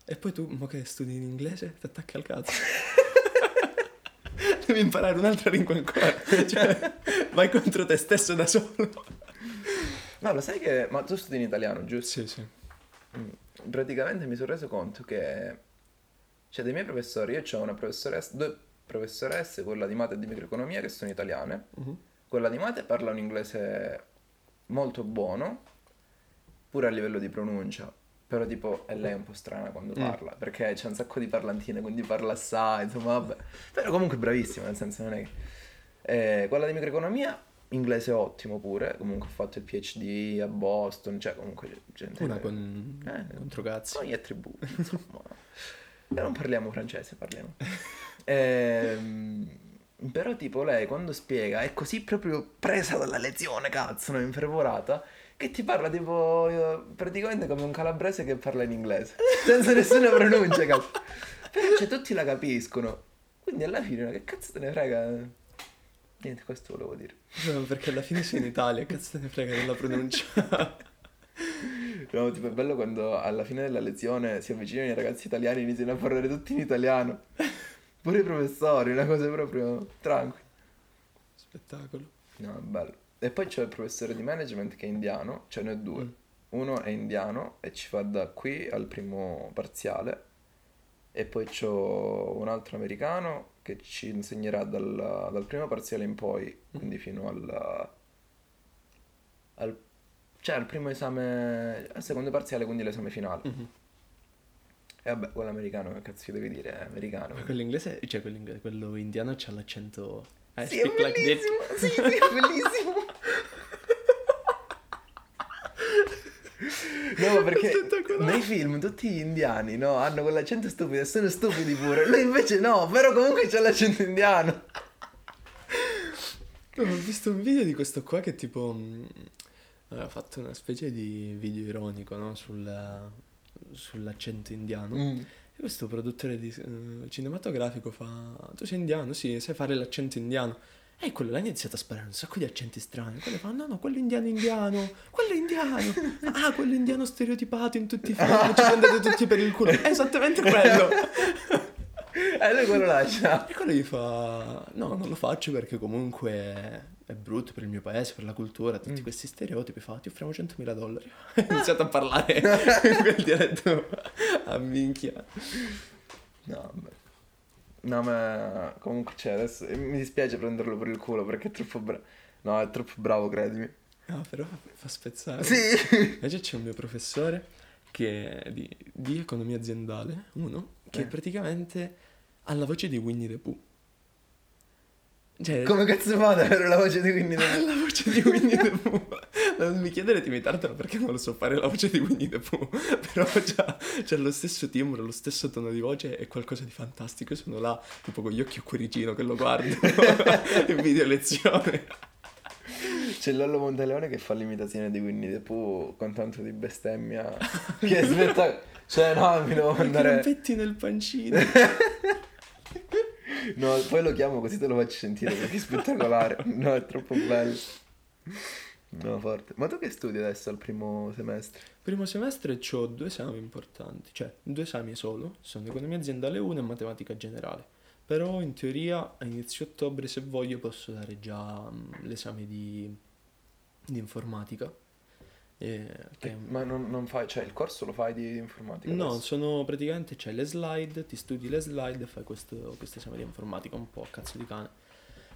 S2: E poi tu, mo che studi in inglese, ti attacchi al cazzo. Devi imparare un'altra lingua ancora. Cioè, vai contro te stesso da solo.
S1: No, lo sai che... Ma tu studi in italiano, giusto?
S2: Sì, sì.
S1: Mm. Praticamente mi sono reso conto che, cioè, dei miei professori, io ho una professoressa, due professoresse, quella di mate e di microeconomia, che sono italiane.
S2: Mhm.
S1: Quella di mate parla un inglese molto buono, pure a livello di pronuncia. Però tipo è lei un po' strana quando
S2: Mm.
S1: parla, perché c'è un sacco di parlantine, quindi parla assai, insomma, vabbè. Però comunque bravissima, nel senso non è che... Eh, quella di microeconomia, inglese ottimo pure, comunque ho fatto il PhD a Boston, cioè comunque gente...
S2: Una con...
S1: Eh,
S2: contro cazzo.
S1: con gli attributi, insomma. E non parliamo francese, parliamo. Ehm, però tipo lei quando spiega è così proprio presa dalla lezione, cazzo, no, infervorata, che ti parla tipo eh, praticamente come un calabrese che parla in inglese, senza nessuna pronuncia, cazzo. Però cioè, tutti la capiscono. Quindi alla fine, che cazzo te ne frega? Niente, questo volevo dire.
S2: No, perché alla fine sei in Italia, cazzo te ne frega della pronuncia.
S1: No, tipo è bello quando alla fine della lezione si avvicinano i ragazzi italiani e iniziano a parlare tutti in italiano. Pure i professori, una cosa proprio tranquilla.
S2: Spettacolo.
S1: No, è bello. E poi c'è il professore di management che è indiano, ce ne due.
S2: Mm.
S1: Uno è indiano e ci fa da qui al primo parziale. E poi c'ho un altro americano che ci insegnerà dal, dal primo parziale in poi, quindi fino al, al cioè al primo esame, al secondo parziale, quindi l'esame finale.
S2: Mhm.
S1: E vabbè, quello americano, che cazzo devi dire? È americano.
S2: Ma quello inglese, cioè quello, inglese, quello indiano c'ha l'accento... I
S1: Sì, è
S2: speak like
S1: bellissimo. Sì, sì, è bellissimo. No, perché nei film tutti gli indiani, no, hanno quell'accento stupido e sono stupidi pure. Lui invece no, però comunque c'ha l'accento indiano.
S2: No, ho visto un video di questo qua che tipo aveva fatto una specie di video ironico, no? Sul, sull'accento indiano.
S1: Mm.
S2: E questo produttore di, eh, cinematografico fa: Tu sei indiano? Sì, sai fare l'accento indiano. E quello là ha iniziato a sparare un sacco di accenti strani. Quello fa: No, no, quello indiano indiano, quello indiano. Ah, quello indiano stereotipato in tutti i film. Ci prendete tutti per il culo. È esattamente quello.
S1: E lui quello lascia.
S2: E quello gli fa: No, non lo faccio perché comunque è brutto per il mio paese, per la cultura, tutti
S1: Mm.
S2: questi stereotipi. Fa: Ti offriamo 100.000 dollari. Ha iniziato a parlare in quel dialetto a minchia.
S1: No, vabbè. No, ma comunque, cioè, adesso mi dispiace prenderlo per il culo perché è troppo bravo. No, è troppo bravo, credimi.
S2: No, però fa spezzare.
S1: Sì.
S2: Invece c'è un mio professore che è di, di economia aziendale, uno, che
S1: Eh.
S2: praticamente ha la voce di Winnie the Pooh. Cioè,
S1: Come cazzo fa ad avere la voce di Winnie the Pooh?
S2: la voce di Winnie the Pooh. Non mi chiedere di imitartelo perché non lo so fare la voce di Winnie the Pooh. Però c'ha, c'ha lo stesso timbro, lo stesso tono di voce e qualcosa di fantastico. Io sono là, tipo con gli occhi a cuoricino che lo guardo in video lezione.
S1: C'è Lollo Monteleone che fa l'imitazione di Winnie the Pooh con tanto di bestemmia. Che è spettacolo. Cioè, no, mi devo andare.
S2: petti nel pancino.
S1: No, poi lo chiamo così te lo faccio sentire perché è spettacolare. No, è troppo bello. No, forte. Ma tu che studi adesso al primo semestre?
S2: Primo semestre ho due esami importanti, cioè due esami solo, sono economia aziendale 1 e matematica generale. Però in teoria a inizio ottobre, se voglio, posso dare già mm, l'esame di, di informatica. Eh, che-
S1: Ma non, non fai, cioè il corso lo fai di, di informatica?
S2: No,
S1: adesso?
S2: sono praticamente c'hai le slide, ti studi le slide e fai questo, questo esame di informatica un po' a cazzo di cane.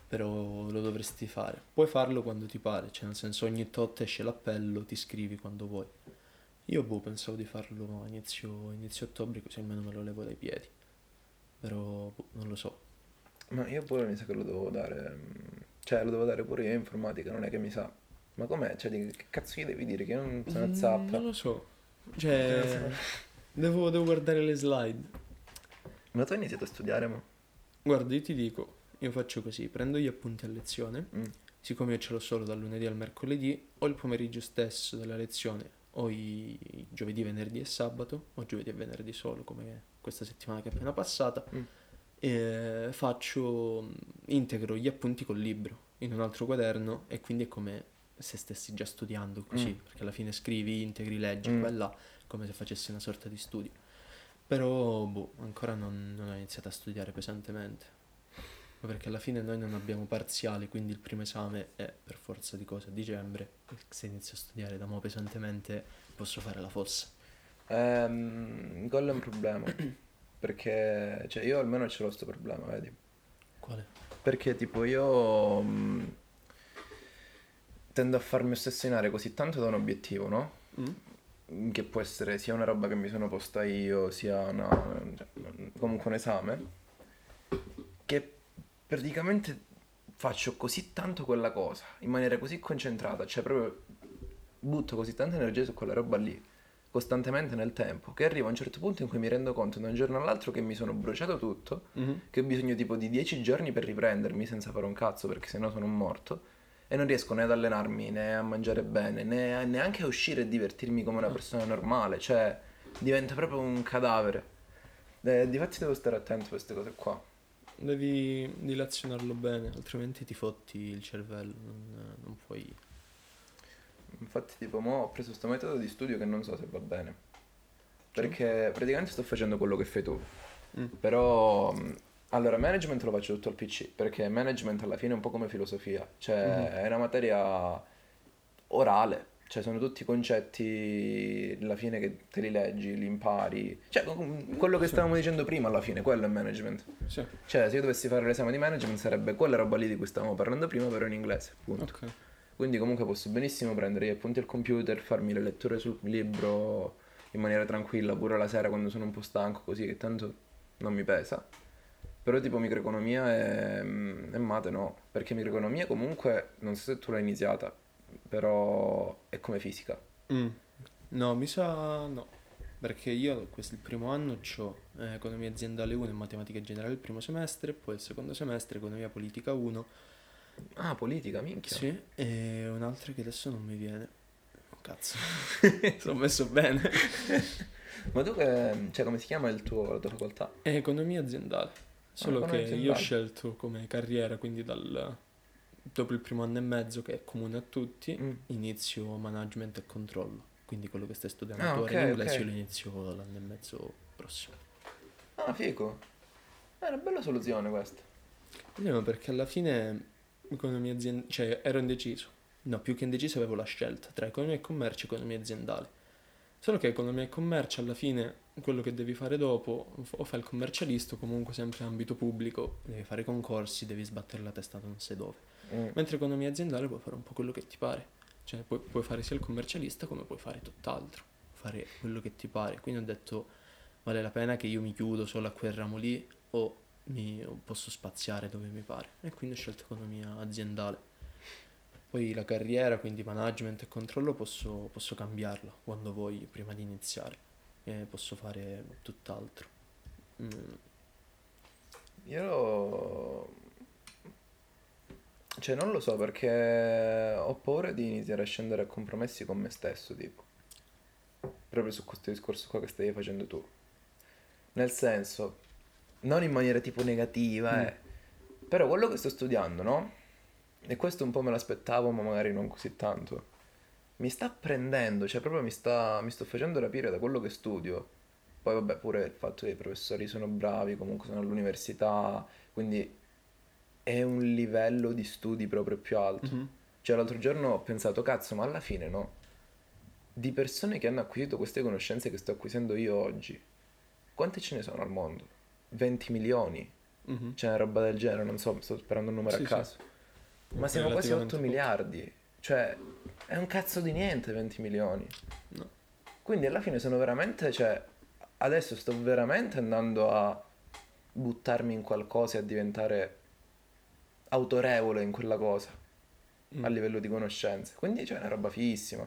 S2: Però lo dovresti fare. Puoi farlo quando ti pare, cioè nel senso ogni tot esce l'appello, ti iscrivi quando vuoi. Io boh, pensavo di farlo a inizio, inizio ottobre così almeno me lo levo dai piedi. Però boh, non lo so.
S1: Ma io pure mi sa che lo devo dare. mm, Cioè, lo devo dare pure io in informatica, non è che mi sa. Ma com'è? Cioè, di- che cazzo gli devi dire? Che non sono
S2: Mm,
S1: zappa.
S2: Non lo so. Cioè, devo, devo guardare le slide.
S1: Ma tu hai iniziato a studiare, ma?
S2: Guarda, io ti dico, io faccio così, prendo gli appunti a lezione.
S1: Mm.
S2: siccome io ce l'ho solo dal lunedì al mercoledì, o il pomeriggio stesso della lezione, o i i giovedì, venerdì e sabato, o giovedì e venerdì solo, come questa settimana che è appena passata,
S1: Mm.
S2: e faccio, mm, integro gli appunti col libro in un altro quaderno e quindi è come se stessi già studiando così,
S1: Mm.
S2: perché alla fine scrivi, integri, leggi,
S1: Mm.
S2: qua là, come se facessi una sorta di studio. Però, boh, ancora non, non ho iniziato a studiare pesantemente. Ma perché alla fine noi non abbiamo parziali, quindi il primo esame è per forza di cose a dicembre. Se inizio a studiare da mo' pesantemente posso fare la fossa.
S1: Ehm, quello è un problema. Perché, cioè, io almeno ce l'ho sto problema, vedi?
S2: Quale?
S1: Perché, tipo, io mm, tendo a farmi ossessionare così tanto da un obiettivo, no?
S2: Mm?
S1: Che può essere sia una roba che mi sono posta io, sia una, comunque un esame, che praticamente faccio così tanto quella cosa, in maniera così concentrata, cioè proprio butto così tanta energia su quella roba lì, costantemente nel tempo, che arrivo a un certo punto in cui mi rendo conto da un giorno all'altro che mi sono bruciato tutto,
S2: Mhm.
S1: che ho bisogno tipo di 10 giorni per riprendermi senza fare un cazzo perché sennò sono morto e non riesco né ad allenarmi né a mangiare bene né neanche a uscire e divertirmi come una persona normale, cioè diventa proprio un cadavere. Eh, difatti devo stare attento a queste cose qua.
S2: Devi dilazionarlo bene, altrimenti ti fotti il cervello, non, non puoi...
S1: Infatti tipo mo ho preso questo metodo di studio che non so se va bene. Perché praticamente sto facendo quello che fai tu.
S2: Mm.
S1: Però mh, allora management lo faccio tutto al PC, perché management alla fine è un po' come filosofia, cioè
S2: Mhm.
S1: è una materia orale, cioè sono tutti concetti alla fine che te li leggi, li impari. Cioè com- quello che stavamo dicendo prima alla fine, quello è management.
S2: Sì,
S1: Cioè se io dovessi fare l'esame di management sarebbe quella roba lì di cui stavamo parlando prima, però in inglese, appunto.
S2: ok.
S1: Quindi comunque posso benissimo prendere gli appunti al computer, farmi le letture sul libro in maniera tranquilla, pure la sera quando sono un po' stanco, così che tanto non mi pesa. Però tipo microeconomia e, e mate no, perché microeconomia comunque, non so se tu l'hai iniziata, però è come fisica.
S2: Mm. No, mi sa no. Perché io questo il primo anno ho economia aziendale 1 e matematica generale il primo semestre, poi il secondo semestre economia politica 1,
S1: Ah, politica, minchia.
S2: sì, e un'altra che adesso non mi viene. Oh, cazzo, sono messo bene.
S1: Ma tu che, cioè come si chiama il tuo, la tua facoltà?
S2: È economia aziendale, solo che io ho scelto come carriera, quindi dal, dopo il primo anno e mezzo che è comune a tutti,
S1: Mm.
S2: inizio management e controllo. Quindi quello che stai studiando
S1: Ah,
S2: tu ora
S1: ok,
S2: in inglese
S1: ok.
S2: io lo inizio l'anno e mezzo prossimo.
S1: Ah, figo. È una bella soluzione questa.
S2: No, perché alla fine economia aziendale, cioè ero indeciso. No, più che indeciso avevo la scelta tra economia e commercio e economia aziendale. Solo che economia e commercio alla fine quello che devi fare dopo o fai il commercialista o comunque sempre in ambito pubblico, devi fare concorsi, devi sbattere la testa non sai dove.
S1: Mm.
S2: Mentre economia aziendale puoi fare un po' quello che ti pare. Cioè puoi, puoi fare sia il commercialista come puoi fare tutt'altro. Fare quello che ti pare. Quindi ho detto vale la pena che io mi chiudo solo a quel ramo lì o mi o posso spaziare dove mi pare. E quindi ho scelto economia aziendale. Poi la carriera, quindi management e controllo, posso, posso cambiarla quando vuoi prima di iniziare. E posso fare tutt'altro. Mm,
S1: Io... Cioè, non lo so perché ho paura di iniziare a scendere a compromessi con me stesso, tipo. Proprio su questo discorso qua che stai facendo tu. Nel senso, non in maniera tipo negativa, eh. Però quello che sto studiando, no? E questo un po' me l'aspettavo, ma magari non così tanto. Mi sta prendendo, cioè proprio mi sta, mi sto facendo rapire da quello che studio Poi vabbè, pure il fatto che i professori sono bravi, comunque sono all'università, quindi è un livello di studi proprio più alto.
S2: Mhm.
S1: Cioè l'altro giorno ho pensato, cazzo, ma alla fine no? Di persone che hanno acquisito queste conoscenze che sto acquisendo io oggi, quante ce ne sono al mondo? 20 milioni?
S2: Mhm.
S1: C'è una roba del genere, non so, sto sperando un numero
S2: Sì,
S1: a
S2: sì.
S1: Ma siamo quasi 8
S2: Relativamente poco.
S1: miliardi. Cioè, è un cazzo di niente 20 milioni.
S2: No.
S1: Quindi alla fine sono veramente, cioè, adesso sto veramente andando a buttarmi in qualcosa e a diventare autorevole in quella cosa
S2: Mm.
S1: a livello di conoscenze. Quindi c'è una roba fighissima.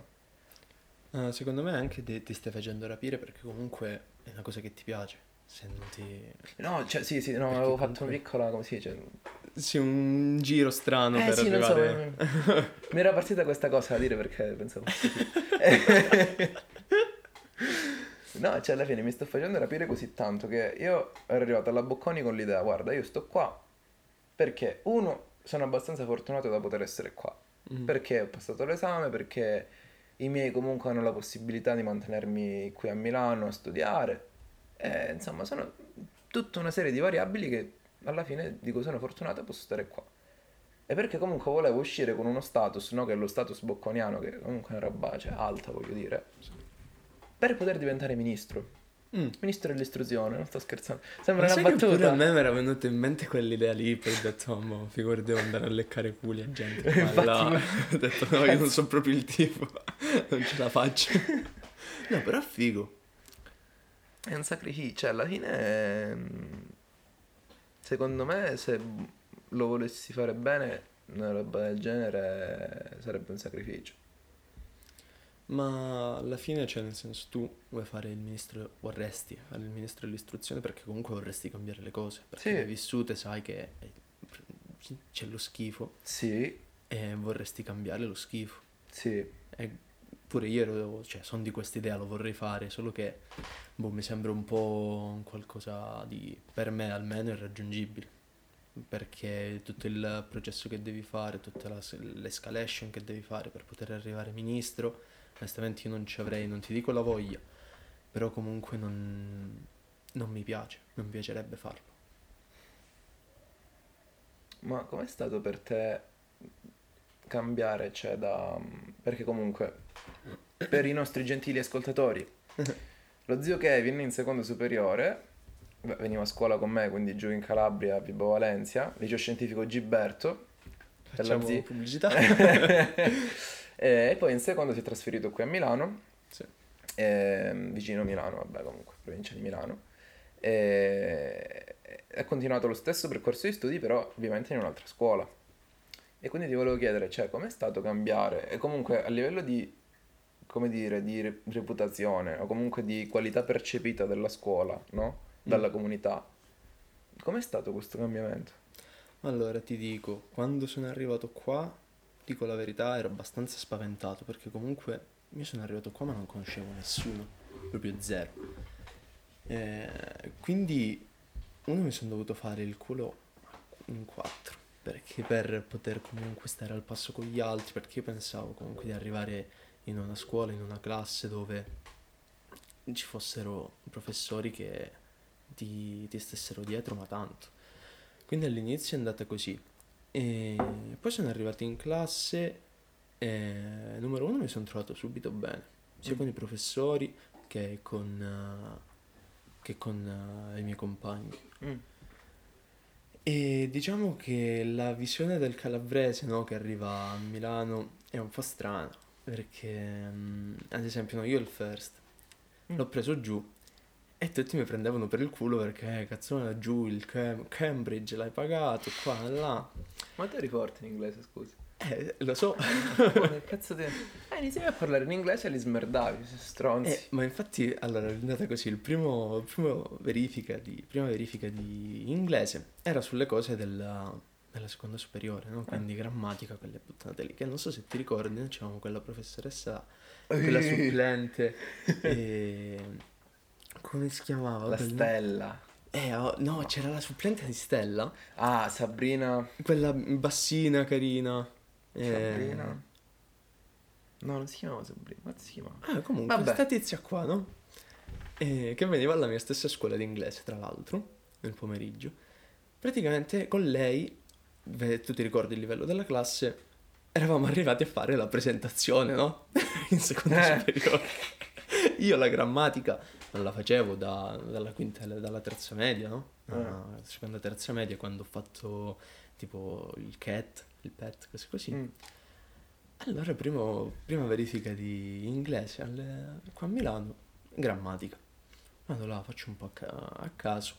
S2: Eh, secondo me anche ti, ti stai facendo rapire perché comunque è una cosa che ti piace. Se non ti...
S1: No, cioè, sì, sì, no,
S2: Perché
S1: avevo fatto una piccola, come si dice?
S2: Sì, un giro strano
S1: Eh
S2: per
S1: sì, non so,
S2: arrivare...
S1: mi- era partita questa cosa da dire perché pensavo. No, cioè alla fine mi sto facendo rapire così tanto che io ero arrivato alla Bocconi con l'idea, guarda, io sto qua perché uno, sono abbastanza fortunato da poter essere qua,
S2: Mm.
S1: perché ho passato l'esame, perché i miei comunque hanno la possibilità di mantenermi qui a Milano a studiare, e, insomma sono tutta una serie di variabili che alla fine dico sono fortunato e posso stare qua. E perché comunque volevo uscire con uno status, no? Che è lo status bocconiano, che comunque è una roba cioè, alta, voglio dire. Per poter diventare ministro.
S2: Mm.
S1: Ministro dell'istruzione, non sto scherzando. Sembra
S2: Ma
S1: una
S2: sai che pure
S1: battuta.
S2: a me mi era venuta in mente quell'idea lì, poi ho detto, oh, mo, figurati, devo andare a leccare culi a gente.
S1: Infatti,
S2: là. ho detto, no, io non sono proprio il tipo, non ce la faccio. No, però figo.
S1: È un sacrificio, cioè alla fine ehm, secondo me se lo volessi fare bene una roba del genere sarebbe un sacrificio.
S2: Ma alla fine, cioè, nel senso, tu vuoi fare il ministro, vorresti fare il ministro dell'istruzione perché comunque vorresti cambiare le cose. Perché
S1: Sì.
S2: le hai vissute, sai che c'è lo schifo
S1: Sì,
S2: e vorresti cambiare lo schifo.
S1: sì,
S2: E pure io ero, cioè, sono di questa idea, lo vorrei fare, solo che, boh, mi sembra un po' qualcosa di, per me almeno, irraggiungibile. Perché tutto il processo che devi fare, tutta la, l'escalation che devi fare per poter arrivare ministro, onestamente io non ci avrei, non ti dico la voglia, però comunque non, non mi piace, non mi piacerebbe farlo.
S1: Ma com'è stato per te cambiare, cioè da... Perché comunque, per i nostri gentili ascoltatori, lo zio Kevin in secondo superiore, beh, veniva a scuola con me, quindi giù in Calabria, a Vibo Valencia, liceo scientifico Giberto,
S2: Facciamo
S1: zia.
S2: pubblicità?
S1: e poi in secondo si è trasferito qui a Milano,
S2: Sì.
S1: ehm, vicino Milano, vabbè comunque, provincia di Milano. E ha continuato lo stesso percorso di studi, però ovviamente in un'altra scuola. E quindi ti volevo chiedere, cioè, com'è stato cambiare? E comunque a livello di, come dire, di re- reputazione o comunque di qualità percepita della scuola, no? Dalla comunità. Com'è stato questo cambiamento?
S2: Allora ti dico, quando sono arrivato qua, dico la verità, ero abbastanza spaventato perché comunque io sono arrivato qua ma non conoscevo nessuno, proprio zero. Eh, quindi uno mi sono dovuto fare il culo in quattro, perché per poter comunque stare al passo con gli altri, perché io pensavo comunque di arrivare in una scuola, in una classe dove ci fossero professori che ti, ti stessero dietro, ma tanto. Quindi all'inizio è andata così. E poi sono arrivato in classe e numero uno mi sono trovato subito bene, sia
S1: Mm.
S2: con i professori che con, eh, che con eh, i miei compagni.
S1: Mm.
S2: E diciamo che la visione del calabrese, no, che arriva a Milano è un po' strana, perché mm, ad esempio no, io il first
S1: Mm.
S2: l'ho preso giù e tutti mi prendevano per il culo perché eh, cazzone giù il Cam- Cambridge l'hai pagato qua e là.
S1: Ma te eri forte in inglese, scusa?
S2: Eh, lo so.
S1: che cazzo ti... Eh, iniziavi a parlare in inglese e li smerdavi, stronzi.
S2: Eh, ma infatti, allora è andata così, il primo, il primo verifica di, prima verifica di inglese era sulle cose della, della seconda superiore, no? Quindi grammatica, quelle buttate lì, che non so se ti ricordi, noi c'avevamo quella professoressa, quella supplente, e... come si chiamava?
S1: La
S2: Quel-
S1: stella.
S2: Eh, oh, no, c'era la supplente di Stella,
S1: Ah, Sabrina.
S2: quella bassina, carina. eh,
S1: Sabrina. No, non si chiamava Sabrina. Ma si chiamava?
S2: Ah, comunque,
S1: Vabbè.
S2: questa tizia qua, no? e che veniva alla mia stessa scuola di inglese, tra l'altro, nel pomeriggio. Praticamente con lei, beh, tu ti ricordi il livello della classe, eravamo arrivati a fare la presentazione, no? In seconda
S1: Eh.
S2: superiore. Io la grammatica non la facevo da- dalla quinta dalla terza media, no? Ah, seconda terza media quando ho fatto tipo il CAT, il PET, cose così.
S1: Mm.
S2: Allora, primo- prima verifica di inglese alle- qua a Milano, grammatica. Vado là, faccio un po' a, ca- a caso,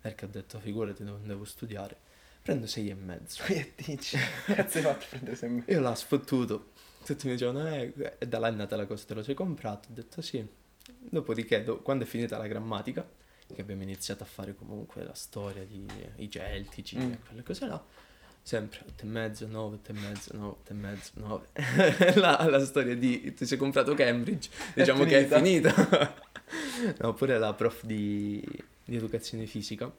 S2: perché ho detto, figurati, non devo studiare. Prendo sei e mezzo.
S1: Che dici? Cazzo hai fatto a prendere sempre?
S2: Io l'ho sfottuto. Tutti mi dicevano, eh, e da là è nata la cosa, te lo sei comprato? Ho detto sì. Dopodiché, do- quando è finita la grammatica, che abbiamo iniziato a fare comunque la storia di i celtici
S1: Mm.
S2: e quelle cose là, sempre 8 e mezzo, 9, 8 e mezzo, 9, 8 e mezzo, 9. la, la storia di ti sei comprato Cambridge, diciamo che è finita. no, pure la prof di, di educazione fisica,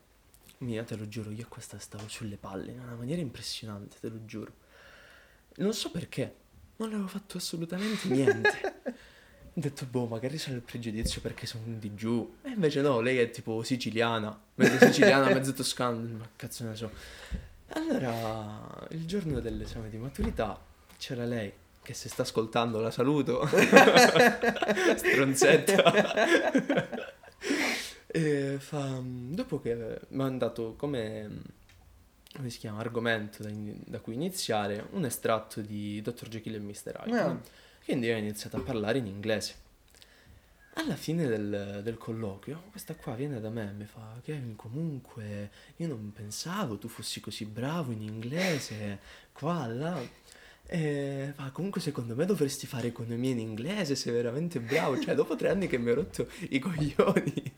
S2: mia, te lo giuro, io a questa stavo sulle palle in una maniera impressionante, te lo giuro. Non so perché, non avevo fatto assolutamente niente. Ho detto, boh, magari sono il pregiudizio perché sono di giù. E invece no, lei è tipo siciliana, mezzo siciliana, mezzo toscana, ma cazzo ne so. Allora, il giorno dell'esame di maturità c'era lei, che se sta ascoltando la saluto. Stronzetta. e fa, dopo che mi ha dato come, come si chiama, argomento da, in- da cui iniziare, un estratto di Dr. Jekyll e Mr. Hyde.
S1: Ah.
S2: no? Quindi ho iniziato a parlare in inglese. Alla fine del, del colloquio, questa qua viene da me e mi fa: Kevin, comunque, io non pensavo tu fossi così bravo in inglese, qua, là. E fa, comunque, secondo me dovresti fare economia in inglese, sei veramente bravo. Cioè, dopo tre anni che mi ho rotto i coglioni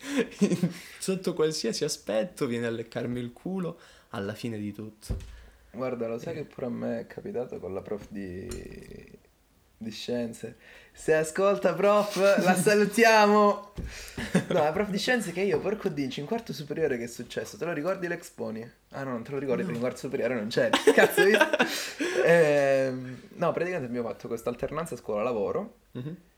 S2: sotto qualsiasi aspetto, viene a leccarmi il culo alla fine di tutto.
S1: Guarda, lo sai che pure a me è capitato con la prof di, di scienze. Se ascolta, prof, la salutiamo! No, la prof di scienze che io, porco dinci, in quarto superiore che è successo? Te lo ricordi l'exponi? Ah no, non te lo ricordi perché in quarto superiore non c'eri. Cazzo, visto? Ehm, no, praticamente abbiamo fatto questa alternanza scuola-lavoro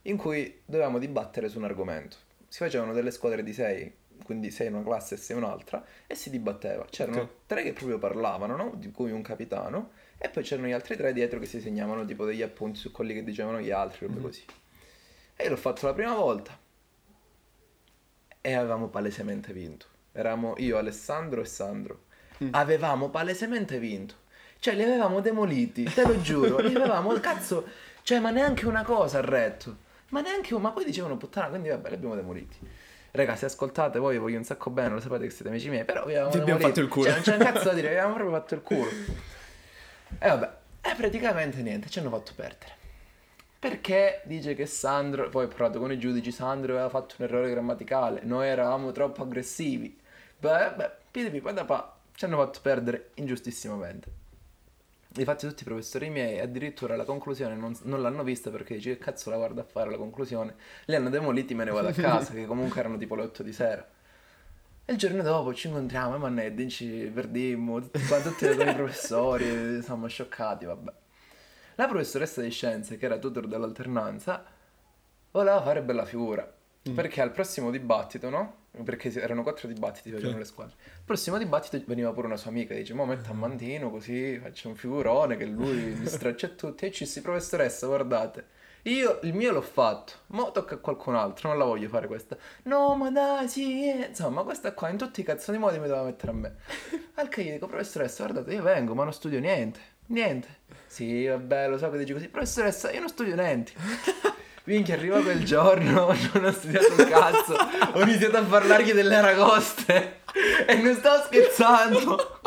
S1: in cui dovevamo dibattere su un argomento. Si facevano delle squadre di sei, quindi sei in una classe e sei in un'altra, e si dibatteva. C'erano
S2: Ok.
S1: tre che proprio parlavano, no? Di cui un capitano, e poi c'erano gli altri tre dietro che si segnavano tipo degli appunti su quelli che dicevano gli altri, robe così. E io l'ho fatto la prima volta e avevamo palesemente vinto. Eravamo io, Alessandro e Sandro. Avevamo palesemente vinto. Cioè, li avevamo demoliti, te lo giuro. li avevamo, cazzo, cioè, ma neanche una cosa ha retto. Ma neanche un... Ma poi dicevano puttana, quindi vabbè, li abbiamo demoliti. Raga, se ascoltate voi, vi voglio un sacco bene, lo sapete che siete amici miei, però vi avevamo
S2: abbiamo fatto il culo.
S1: Cioè, non c'è un cazzo da dire, vi avevamo proprio fatto il culo. E vabbè, e praticamente niente, ci hanno fatto perdere. Perché dice che Sandro, poi ho parlato con i giudici, Sandro aveva fatto un errore grammaticale, noi eravamo troppo aggressivi. Beh, beh, da pa, ci hanno fatto perdere ingiustissimamente. Infatti tutti i professori miei addirittura la conclusione non, non l'hanno vista perché dice che cazzo la guarda a fare la conclusione. Li hanno demoliti, me ne vado a casa, che comunque erano tipo le 8 di sera. E il giorno dopo ci incontriamo, e Manneddi, ci perdimmo, tutti, tutti i professori, siamo scioccati, vabbè. La professoressa di scienze, che era tutor dell'alternanza, voleva fare bella figura. Perché al prossimo dibattito, no? Perché erano quattro dibattiti facevano le squadre. Al prossimo dibattito veniva pure una sua amica, dice, mo metto a Mantino così faccio un figurone che lui mi straccia tutti. E ci si, professoressa, guardate. Io il mio l'ho fatto, mo tocca a qualcun altro, non la voglio fare questa. No, ma dai, sì, eh. insomma, questa qua in tutti i cazzoni modi mi doveva mettere a me. Al che gli dico, professoressa, guardate, io vengo, ma non studio niente, niente. Sì, vabbè, lo so che dici così, professoressa, io non studio niente. Minchia, arriva quel giorno, non ho studiato un cazzo, ho iniziato a parlargli delle aragoste e non sto scherzando.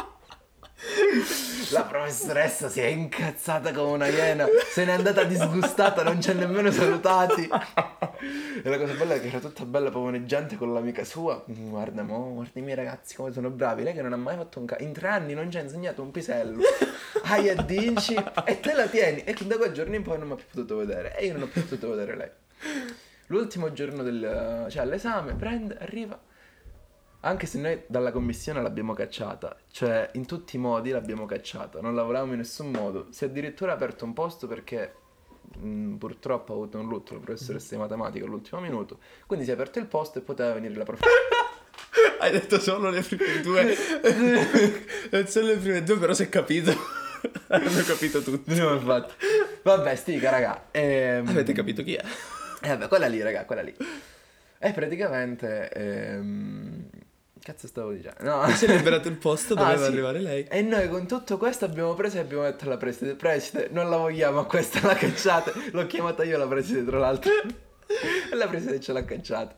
S1: La professoressa si è incazzata come una iena, se n'è andata disgustata, non ci ha nemmeno salutati. E la cosa bella è che era tutta bella pavoneggiante con l'amica sua. Guarda, mo, guarda i miei ragazzi come sono bravi. Lei che non ha mai fatto un cazzo, in tre anni non ci ha insegnato un pisello. Ai e dinci, e te la tieni. E da quel giorno in poi non mi ha più potuto vedere. E io non ho più potuto vedere lei. L'ultimo giorno del, cioè all'esame, prende, arriva. Anche se noi dalla commissione l'abbiamo cacciata, cioè in tutti i modi l'abbiamo cacciata, non lavoravamo in nessun modo. Si è addirittura aperto un posto perché mm, purtroppo ha avuto un lutto la professoressa di matematica all'ultimo minuto, quindi si è aperto il posto e poteva venire la professoressa.
S2: Hai detto solo le prime due. solo le prime due, però si è capito. Hanno capito tutti.
S1: infatti. Vabbè, stica, raga. Ehm,
S2: Avete capito chi è?
S1: Eh, vabbè, quella lì, raga, quella lì. E praticamente... ehm, Cazzo stavo dicendo? No.
S2: Si è liberato il posto,
S1: Ah,
S2: doveva
S1: sì.
S2: arrivare lei.
S1: E noi con tutto questo abbiamo preso e abbiamo detto alla preside, preside, non la vogliamo questa, la cacciate. L'ho chiamata io la preside, tra l'altro. e la preside ce l'ha cacciata.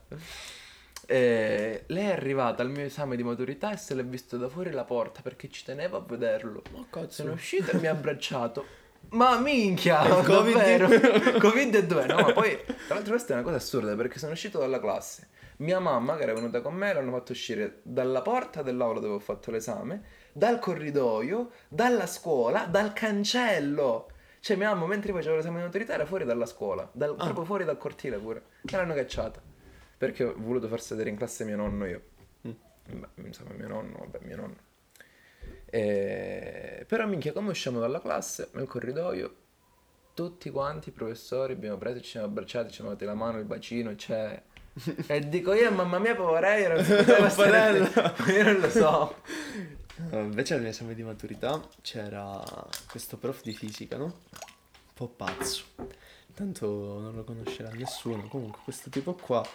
S1: E lei è arrivata al mio esame di maturità e se l'è visto da fuori la porta perché ci teneva a vederlo.
S2: Ma cazzo.
S1: Sono uscito e mi ha abbracciato. Ma minchia,
S2: Il Covid?
S1: davvero? Covid e dove? No, ma poi, tra l'altro questa è una cosa assurda perché sono uscito dalla classe. Mia mamma, che era venuta con me, l'hanno fatto uscire dalla porta dell'aula dove ho fatto l'esame, dal corridoio, dalla scuola, dal cancello. Cioè mia mamma mentre facevo l'esame di maturità era fuori dalla scuola, dal- proprio fuori dal cortile pure. Me l'hanno cacciata. Perché ho voluto far sedere in classe mio nonno io. Beh, insomma mio nonno, vabbè mio nonno. E... Però minchia, come usciamo dalla classe, nel corridoio, tutti quanti i professori abbiamo preso, ci siamo abbracciati, ci siamo dati la mano, il bacino, cioè... e dico io, mamma mia,
S2: Poverello.
S1: Io non lo so.
S2: Uh, invece al mio esame di maturità c'era questo prof di fisica, no? Un po' pazzo. Tanto non lo conoscerà nessuno. Comunque questo tipo qua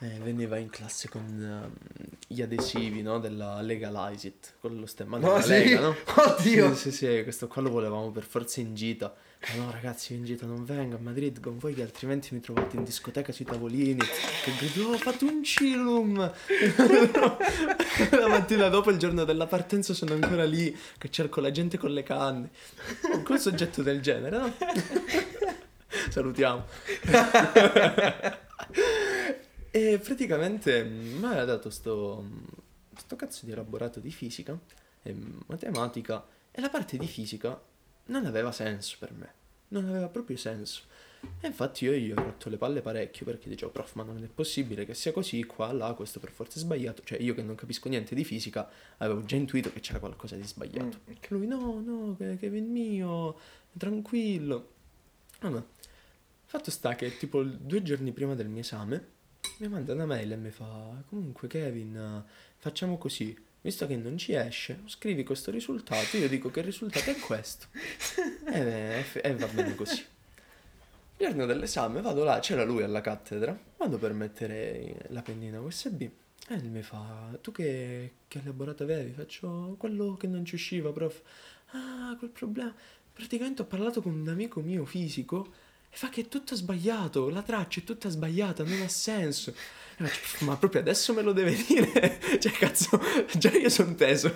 S2: eh, veniva in classe con ehm, gli adesivi, no? Della Legalize It, con lo stemma della
S1: No, sì?
S2: Lega, no?
S1: Oddio!
S2: Sì, sì, sì, questo qua lo volevamo per forza in gita. Ma no, ragazzi, in gita non vengo a Madrid con voi che altrimenti mi trovate in discoteca sui tavolini. Che grido, oh, fate un chillum! la mattina dopo, il giorno della partenza, sono ancora lì che cerco la gente con le canne. Col soggetto del genere, no? Salutiamo. e praticamente mm, mi aveva dato sto, sto cazzo di elaborato di fisica e matematica e la parte di fisica non aveva senso per me, non aveva proprio senso. E infatti io gli ho rotto le palle parecchio perché dicevo, prof, ma non è possibile che sia così, qua, là, questo per forza è sbagliato. Cioè io che non capisco niente di fisica avevo già intuito che c'era qualcosa di sbagliato.
S1: Mm,
S2: Che lui, no, no, Kevin mio, tranquillo. Vabbè, fatto sta che tipo due giorni prima del mio esame mi manda una mail e mi fa, comunque Kevin, facciamo così, visto che non ci esce, scrivi questo risultato, io dico che il risultato è questo. e, e- e va bene così. Il giorno dell'esame vado là, c'era lui alla cattedra, vado per mettere la pennina USB e lui mi fa, tu che, che elaborato avevi? Faccio quello che non ci usciva, prof. Ah, quel problema. Praticamente ho parlato con un amico mio fisico e fa che è tutto sbagliato, la traccia è tutta sbagliata, non ha senso. E faccio, "Pff, ma proprio adesso me lo deve dire? Cioè, cazzo, già io sono teso.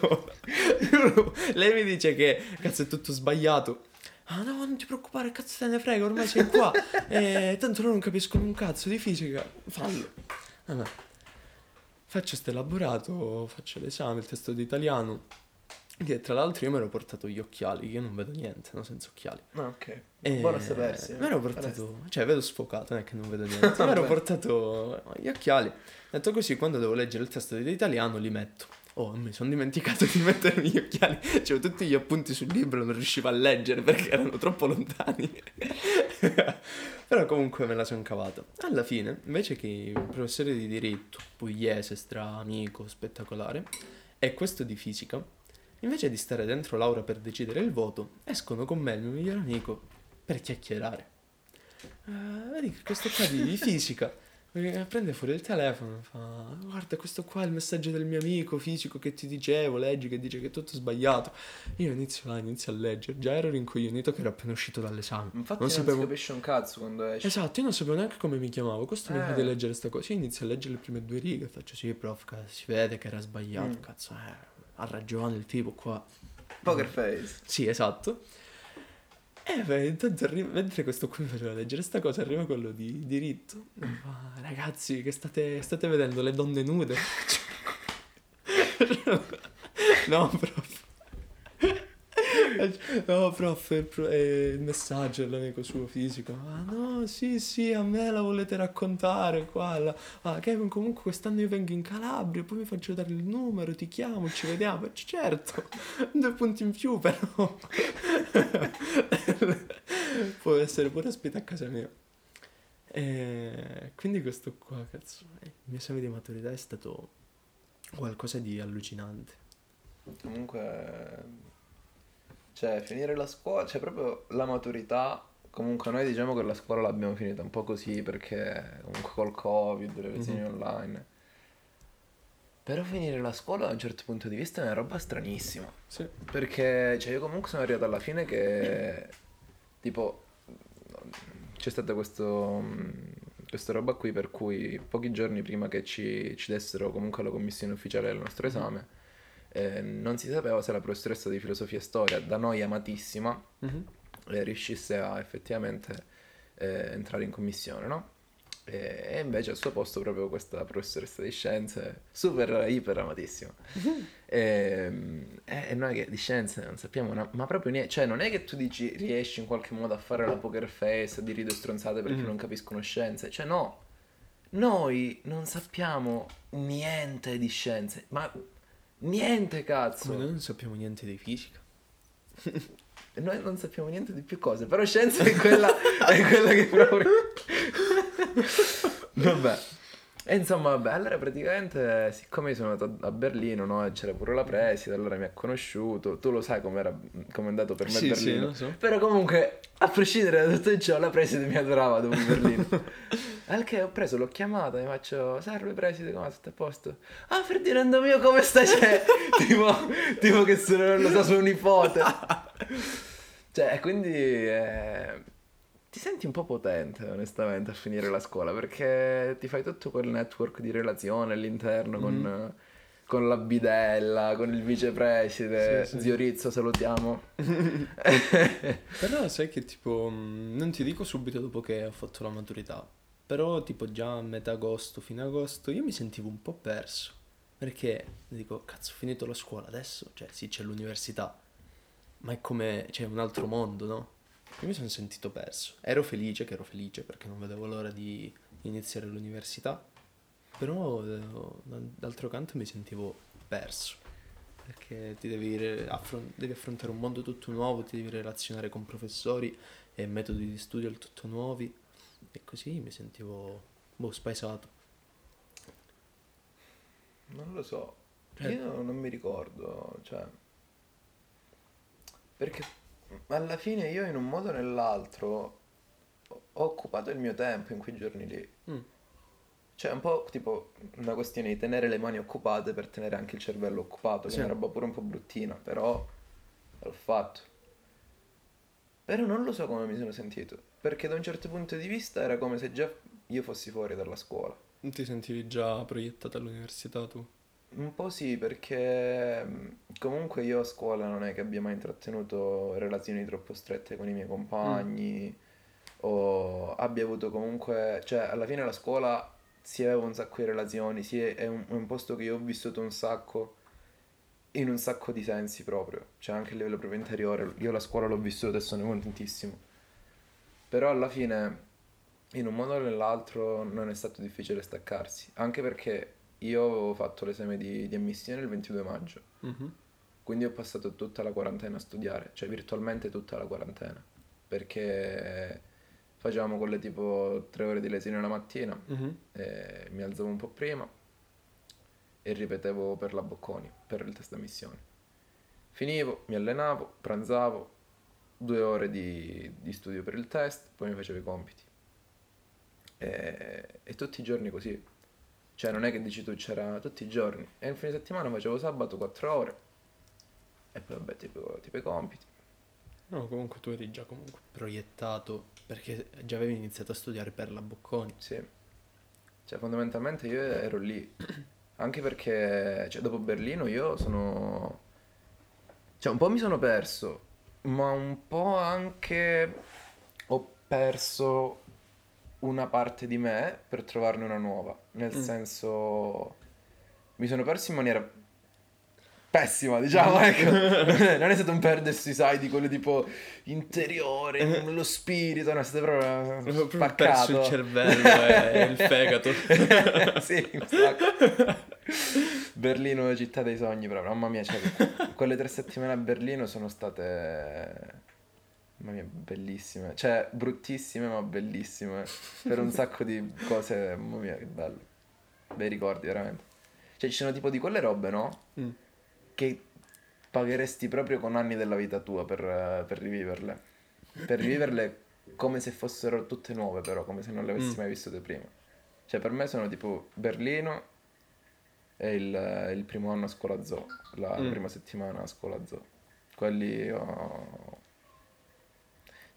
S2: Lei mi dice che, cazzo, è tutto sbagliato. Ah no, non ti preoccupare, cazzo te ne frega, ormai sei qua. Eh, tanto loro non capiscono un cazzo di fisica. Fallo. Vabbè. Faccio sto elaborato, faccio l'esame, il testo di italiano. Che tra l'altro io mi ero portato gli occhiali, io non vedo niente, no, senza occhiali.
S1: Ah, ok.
S2: E
S1: Buono a sapersi.
S2: Mi ero portato, cioè vedo sfocato, non è che non vedo niente. mi ero portato gli occhiali. Detto così, quando devo leggere il testo di italiano li metto. Oh, mi sono dimenticato di mettermi gli occhiali. C'avevo tutti gli appunti sul libro, non riuscivo a leggere perché erano troppo lontani. Però comunque me la sono cavata. Alla fine, invece che il professore di diritto, pugliese, stra amico, spettacolare, e questo di fisica, invece di stare dentro l'aula per decidere il voto, escono con me il mio migliore amico per chiacchierare. Eh, vedi che questo qua di, di fisica eh, prende fuori il telefono e fa guarda questo qua è il messaggio del mio amico fisico che ti dicevo leggi che dice che è tutto sbagliato io inizio là inizio a leggere già ero rincoglionito che ero appena uscito dall'esame
S1: Infatti
S2: non
S1: non,
S2: sapevo
S1: capisce un cazzo quando esce.
S2: esatto io non sapevo neanche come mi chiamavo questo mi
S1: Eh.
S2: fa di leggere sta cosa io inizio a leggere le prime due righe faccio sì prof si vede che era sbagliato
S1: Mm.
S2: cazzo eh, ha ragione il tipo qua
S1: Poker face.
S2: sì, esatto. E beh, intanto arri- mentre questo qui faceva leggere sta cosa, arriva quello di diritto. Fa, ragazzi, che state, state vedendo le donne nude? no, prof. No, prof, è il, messaggio dell'amico suo fisico. Ah, no, sì, sì, a me la volete raccontare qua. là. Ah, Kevin, comunque quest'anno io vengo in Calabria, poi mi faccio dare il numero, ti chiamo, ci vediamo. Certo, due punti in più, però. Può essere pure ospite a casa mia. E quindi questo qua, cazzo, eh, il mio esame di maturità è stato qualcosa di allucinante.
S1: Comunque, cioè, finire la scuola, cioè proprio la maturità. Comunque noi diciamo che la scuola l'abbiamo finita un po' così perché comunque col Covid, le lezioni
S2: Mhm.
S1: online. Però finire la scuola da un certo punto di vista è una roba stranissima.
S2: Sì.
S1: Perché, cioè, io comunque sono arrivato alla fine che, tipo, c'è stata questo, questa roba qui per cui pochi giorni prima che ci, ci dessero comunque la commissione ufficiale del nostro esame, eh, non si sapeva se la professoressa di filosofia e storia, da noi amatissima,
S2: Mhm.
S1: eh, riuscisse a effettivamente eh, entrare in commissione, no? E, e invece al suo posto proprio questa professoressa di scienze, super iper amatissima. E, e- e noi che di scienze non sappiamo, una- ma proprio niente, cioè non è che tu dici riesci in qualche modo a fare la poker face, a dire due stronzate perché
S2: Mhm.
S1: non capiscono scienze, cioè no, noi non sappiamo niente di scienze, ma niente cazzo.
S2: Come noi non sappiamo niente di fisica.
S1: Noi non sappiamo niente di più cose, però scienza è quella, è quella che proprio... vabbè. E insomma, vabbè, allora praticamente, siccome io sono andato a Berlino, no, e c'era pure la preside, allora mi ha conosciuto, tu lo sai com'era, com'è andato per me
S2: Sì, sì,
S1: Berlino.
S2: lo so.
S1: Però comunque, a prescindere da tutto ciò, la preside mi adorava dopo Berlino. Al che ho preso, l'ho chiamata, mi faccio, salve preside, come stai a posto? Ah, Ferdinando mio, come stai? Cioè, tipo, tipo che sono, lo so, suo nipote. Cioè, quindi eh, ti senti un po' potente, onestamente, a finire la scuola, perché ti fai tutto quel network di relazione all'interno con, con la bidella, con il vicepreside,
S2: Sì, sì.
S1: zio Rizzo, salutiamo.
S2: Però sai che tipo, mh, non ti dico subito dopo che ho fatto la maturità, però tipo già a metà agosto, fine agosto, io mi sentivo un po' perso. Perché dico, cazzo, ho finito la scuola adesso, cioè sì, c'è l'università, ma è come, c'è un altro mondo, no? Io mi sono sentito perso. Ero felice, che ero felice perché non vedevo l'ora di iniziare l'università, però eh, d'altro canto mi sentivo perso. Perché ti devi, affron- devi affrontare un mondo tutto nuovo, ti devi relazionare con professori e metodi di studio tutto nuovi. E così mi sentivo, boh, spaesato.
S1: Non lo so,
S2: Eh.
S1: io non mi ricordo, cioè... Perché alla fine io in un modo o nell'altro ho occupato il mio tempo in quei giorni lì.
S2: Mm.
S1: Cioè, è un po' tipo una questione di tenere le mani occupate per tenere anche il cervello occupato, che
S2: Sì.
S1: è una roba pure un po' bruttina, però l'ho fatto. Però non lo so come mi sono sentito, perché da un certo punto di vista era come se già io fossi fuori dalla scuola.
S2: Non ti sentivi già proiettato all'università tu?
S1: Un po' sì, perché comunque io a scuola non è che abbia mai intrattenuto relazioni troppo strette con i miei compagni o abbia avuto comunque, cioè alla fine la scuola si aveva un sacco di relazioni, si è, è un, è un posto che io ho vissuto un sacco in un sacco di sensi proprio, cioè anche a livello proprio interiore, io la scuola l'ho vissuta e sono contentissimo. Però alla fine in un modo o nell'altro non è stato difficile staccarsi, anche perché io avevo fatto l'esame di, di ammissione il 22 maggio,
S2: Mhm.
S1: quindi ho passato tutta la quarantena a studiare, cioè virtualmente tutta la quarantena, perché facevamo quelle tipo tre ore di lezione la mattina,
S2: Mhm.
S1: e mi alzavo un po' prima e ripetevo per la Bocconi, per il test ammissione. Finivo, mi allenavo, pranzavo, due ore di, di studio per il test, poi mi facevo i compiti. E, e tutti i giorni così. Cioè non è che dici tu c'era tutti i giorni. E il fine settimana facevo sabato 4 ore. E poi vabbè tipo, tipo i compiti.
S2: No, comunque tu eri già comunque proiettato perché già avevi iniziato a studiare per la Bocconi.
S1: Sì. Cioè, fondamentalmente io ero lì. Anche perché, cioè, dopo Berlino io sono... Cioè, un po' mi sono perso, ma un po' anche ho perso una parte di me per trovarne una nuova. Nel
S2: Mm.
S1: senso... Mi sono perso in maniera pessima, diciamo, ecco. non è stato un perdersi, sai, di quello tipo interiore, nello spirito, no, è stato proprio
S2: proprio
S1: spaccato.
S2: perso il cervello e il fegato.
S1: sì. Berlino, città dei sogni, proprio. Mamma mia, cioè, quelle tre settimane a Berlino sono state Mamma mia, bellissime. Cioè, bruttissime ma bellissime. Per un sacco di cose, mamma mia, che bello. Bei ricordi, veramente. Cioè, ci sono tipo di quelle robe, no?
S2: Mm.
S1: Che pagheresti proprio con anni della vita tua per, per riviverle. Per riviverle come se fossero tutte nuove, però, come se non le avessi
S2: Mm.
S1: mai vissute prima. Cioè, per me sono tipo Berlino e il, il primo anno a scuola zoo, la
S2: Mm.
S1: prima settimana a scuola zoo. Quelli ho...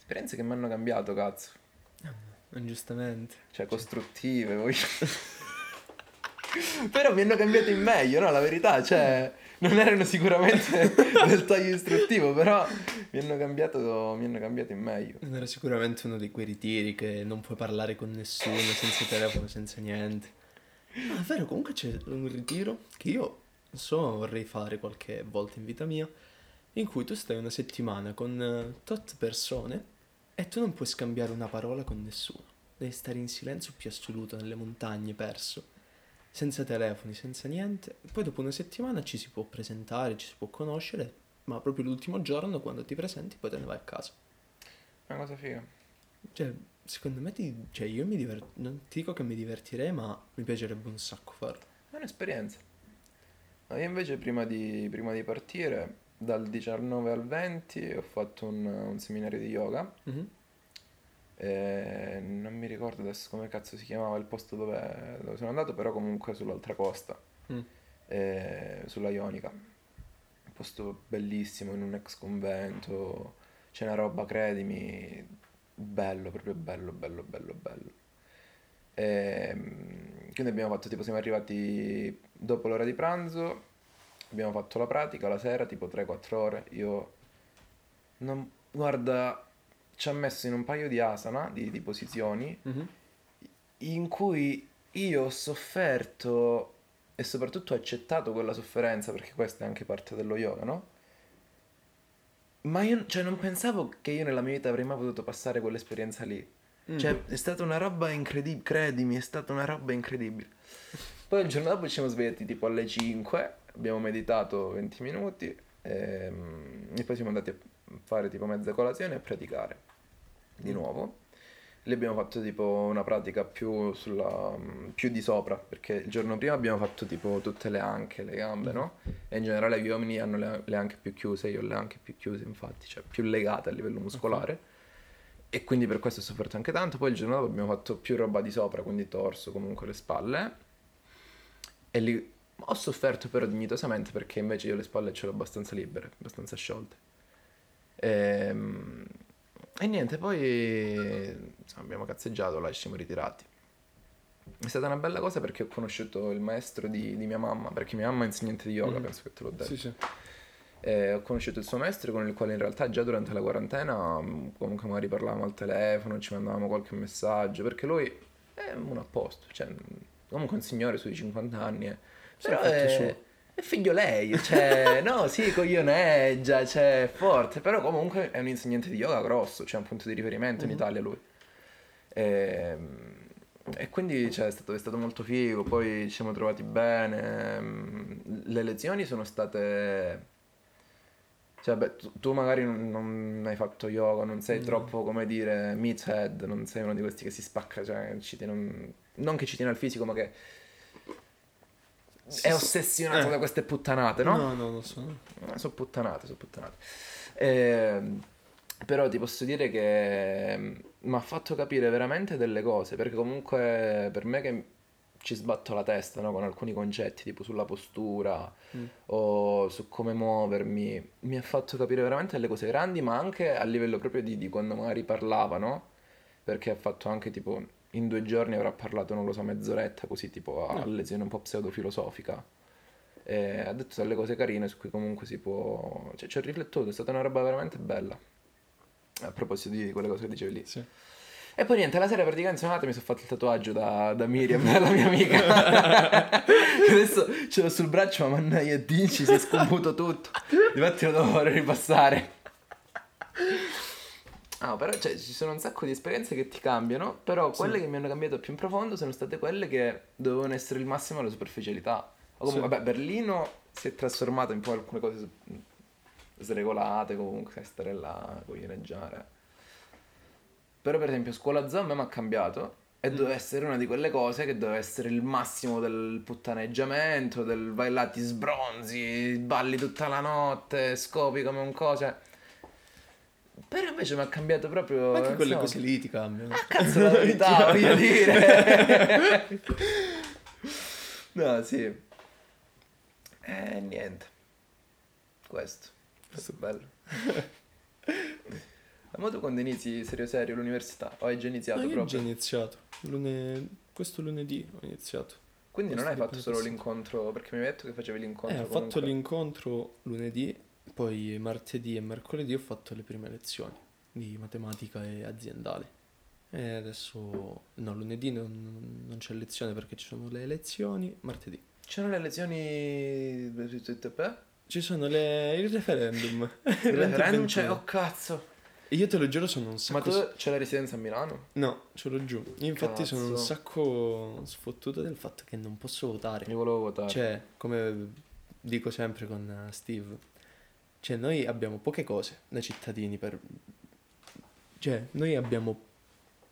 S1: Esperienze che mi hanno cambiato, cazzo.
S2: Giustamente.
S1: Cioè, costruttive, voglio... Però mi hanno cambiato in meglio, no? La verità, cioè... Non erano sicuramente del taglio istruttivo, però mi hanno cambiato, mi hanno cambiato in meglio.
S2: Non era sicuramente uno di quei ritiri che non puoi parlare con nessuno, senza telefono, senza niente. Ma è vero, comunque c'è un ritiro che io, non so, vorrei fare qualche volta in vita mia, in cui tu stai una settimana con eh, tot persone e tu non puoi scambiare una parola con nessuno. Devi stare in silenzio più assoluto nelle montagne, perso. Senza telefoni, senza niente. Poi dopo una settimana ci si può presentare, ci si può conoscere, ma proprio l'ultimo giorno, quando ti presenti, poi te ne vai a casa.
S1: Una cosa figa.
S2: Cioè, secondo me ti, cioè io mi diverto, non ti dico che mi divertirei, ma mi piacerebbe un sacco farlo.
S1: È un'esperienza. Ma io invece prima di, prima di partire, dal 19 al 20, ho fatto un, un seminario di yoga. E non mi ricordo adesso come cazzo si chiamava il posto dove, dove sono andato, però comunque sull'altra costa,
S2: Mm.
S1: eh, sulla Ionica. Un posto bellissimo, in un ex convento, c'è una roba, credimi, bello, proprio bello, bello, bello, bello. Ehm, quindi abbiamo fatto tipo, siamo arrivati dopo l'ora di pranzo, abbiamo fatto la pratica la sera, tipo 3-4 ore. Io, non, guarda, ci ha messo in un paio di asana, di, di posizioni,
S2: Mhm.
S1: in cui io ho sofferto e soprattutto ho accettato quella sofferenza, perché questa è anche parte dello yoga, no? Ma io, cioè, non pensavo che io nella mia vita avrei mai potuto passare quell'esperienza lì.
S2: Mm.
S1: Cioè, è stata una roba incredibile, credimi, è stata una roba incredibile. Poi il giorno dopo ci siamo svegliati tipo alle 5, abbiamo meditato 20 minuti ehm, e poi siamo andati a fare tipo mezza colazione e a praticare di nuovo. Lì abbiamo fatto tipo una pratica più sulla più di sopra, perché il giorno prima abbiamo fatto tipo tutte le anche, le gambe, no? E in generale gli uomini hanno le, le anche più chiuse, io ho le anche più chiuse, infatti, cioè più legate a livello muscolare. E quindi per questo ho sofferto anche tanto. Poi il giorno dopo abbiamo fatto più roba di sopra, quindi torso, comunque le spalle. E lì ho sofferto però dignitosamente perché invece io le spalle ce le ho abbastanza libere, abbastanza sciolte. Ehm, E, niente, poi insomma, abbiamo cazzeggiato, là ci siamo ritirati. È stata una bella cosa perché ho conosciuto il maestro di, di mia mamma, perché mia mamma è insegnante di yoga,
S2: Mhm.
S1: penso che te l'ho detto.
S2: Sì, sì.
S1: E ho conosciuto il suo maestro con il quale in realtà già durante la quarantena mh, comunque magari parlavamo al telefono, ci mandavamo qualche messaggio, perché lui è uno a posto, cioè comunque un signore sui 50 anni, eh. Però è, è figlio lei, cioè no, sì, coglioneggia, cioè è forte, però comunque è un insegnante di yoga grosso, c'è un punto di riferimento in
S2: Mhm.
S1: Italia lui. Ehm, E, quindi cioè, è, stato, è stato molto figo, poi ci siamo trovati bene. mm, Le lezioni sono state... Cioè, beh, tu, tu magari non, non hai fatto yoga, non sei
S2: No.
S1: troppo, come dire, meathead, non sei uno di questi che si spacca, cioè, ci tiene un- non che ci tiene al fisico, ma che è ossessionato
S2: Eh.
S1: da queste puttanate, no?
S2: No, no, lo so.
S1: Eh, sono puttanate, sono puttanate. Ehm, però ti posso dire che mi ha fatto capire veramente delle cose, perché comunque per me che ci sbatto la testa, no, con alcuni concetti, tipo sulla postura
S2: Mm.
S1: o su come muovermi, mi ha fatto capire veramente delle cose grandi, ma anche a livello proprio di, di quando magari parlava, no? Perché ha fatto anche tipo, in due giorni avrà parlato, non lo so, mezz'oretta così, tipo a
S2: Mm.
S1: lezione un po' pseudofilosofica. E ha detto delle cose carine su cui comunque si può... Cioè, ci ho riflettuto, è stata una roba veramente bella. A proposito di quelle cose che dicevi lì.
S2: Sì.
S1: E poi niente, la sera praticamente sono andato e mi sono fatto il tatuaggio da, da Miriam, la mia amica. Adesso ce l'ho sul braccio, ma mannaia dici, si è scomputo tutto. Infatti lo devo ripassare. Ah, però cioè, ci sono un sacco di esperienze che ti cambiano, però quelle
S2: Sì.
S1: che mi hanno cambiato più in profondo sono state quelle che dovevano essere il massimo della superficialità. O comunque,
S2: Sì.
S1: vabbè, Berlino si è trasformato in poi alcune cose s- sregolate, comunque, stare là, coglioneggiare. Però per esempio scuola zoo a me mi ha cambiato e doveva essere una di quelle cose che doveva essere il massimo del puttaneggiamento, del vai là ti sbronzi, balli tutta la notte, scopi come un cosa. Però invece mi ha cambiato proprio...
S2: Ma anche quelle
S1: so.
S2: cose lì ti cambiano.
S1: Ah, cazzo la verità, voglio dire. no, sì. Eh, niente. Questo. Questo è bello. Ma tu quando inizi serio serio l'università? O hai già iniziato
S2: No, io ho
S1: proprio?
S2: già iniziato. Lune- Questo lunedì ho iniziato.
S1: Quindi non hai
S2: questo
S1: fatto solo l'incontro, perché mi hai detto che facevi l'incontro
S2: Eh, ho
S1: comunque.
S2: fatto l'incontro lunedì, poi martedì e mercoledì ho fatto le prime lezioni di matematica e aziendale. E adesso, no, lunedì non, non c'è lezione perché ci sono le elezioni, martedì.
S1: C'erano le lezioni su TTP?
S2: Ci sono le, il referendum.
S1: Il referendum c'è,
S2: 2021.
S1: oh cazzo.
S2: Io te lo giuro sono un
S1: Ma
S2: sacco...
S1: tu c'è la residenza a Milano?
S2: No, ce l'ho giù. Io infatti sono un
S1: Cazzo.
S2: sacco sfottuto del fatto che non posso votare.
S1: Mi volevo votare.
S2: Cioè, come dico sempre con Steve, cioè noi abbiamo poche cose da cittadini per... Cioè, noi abbiamo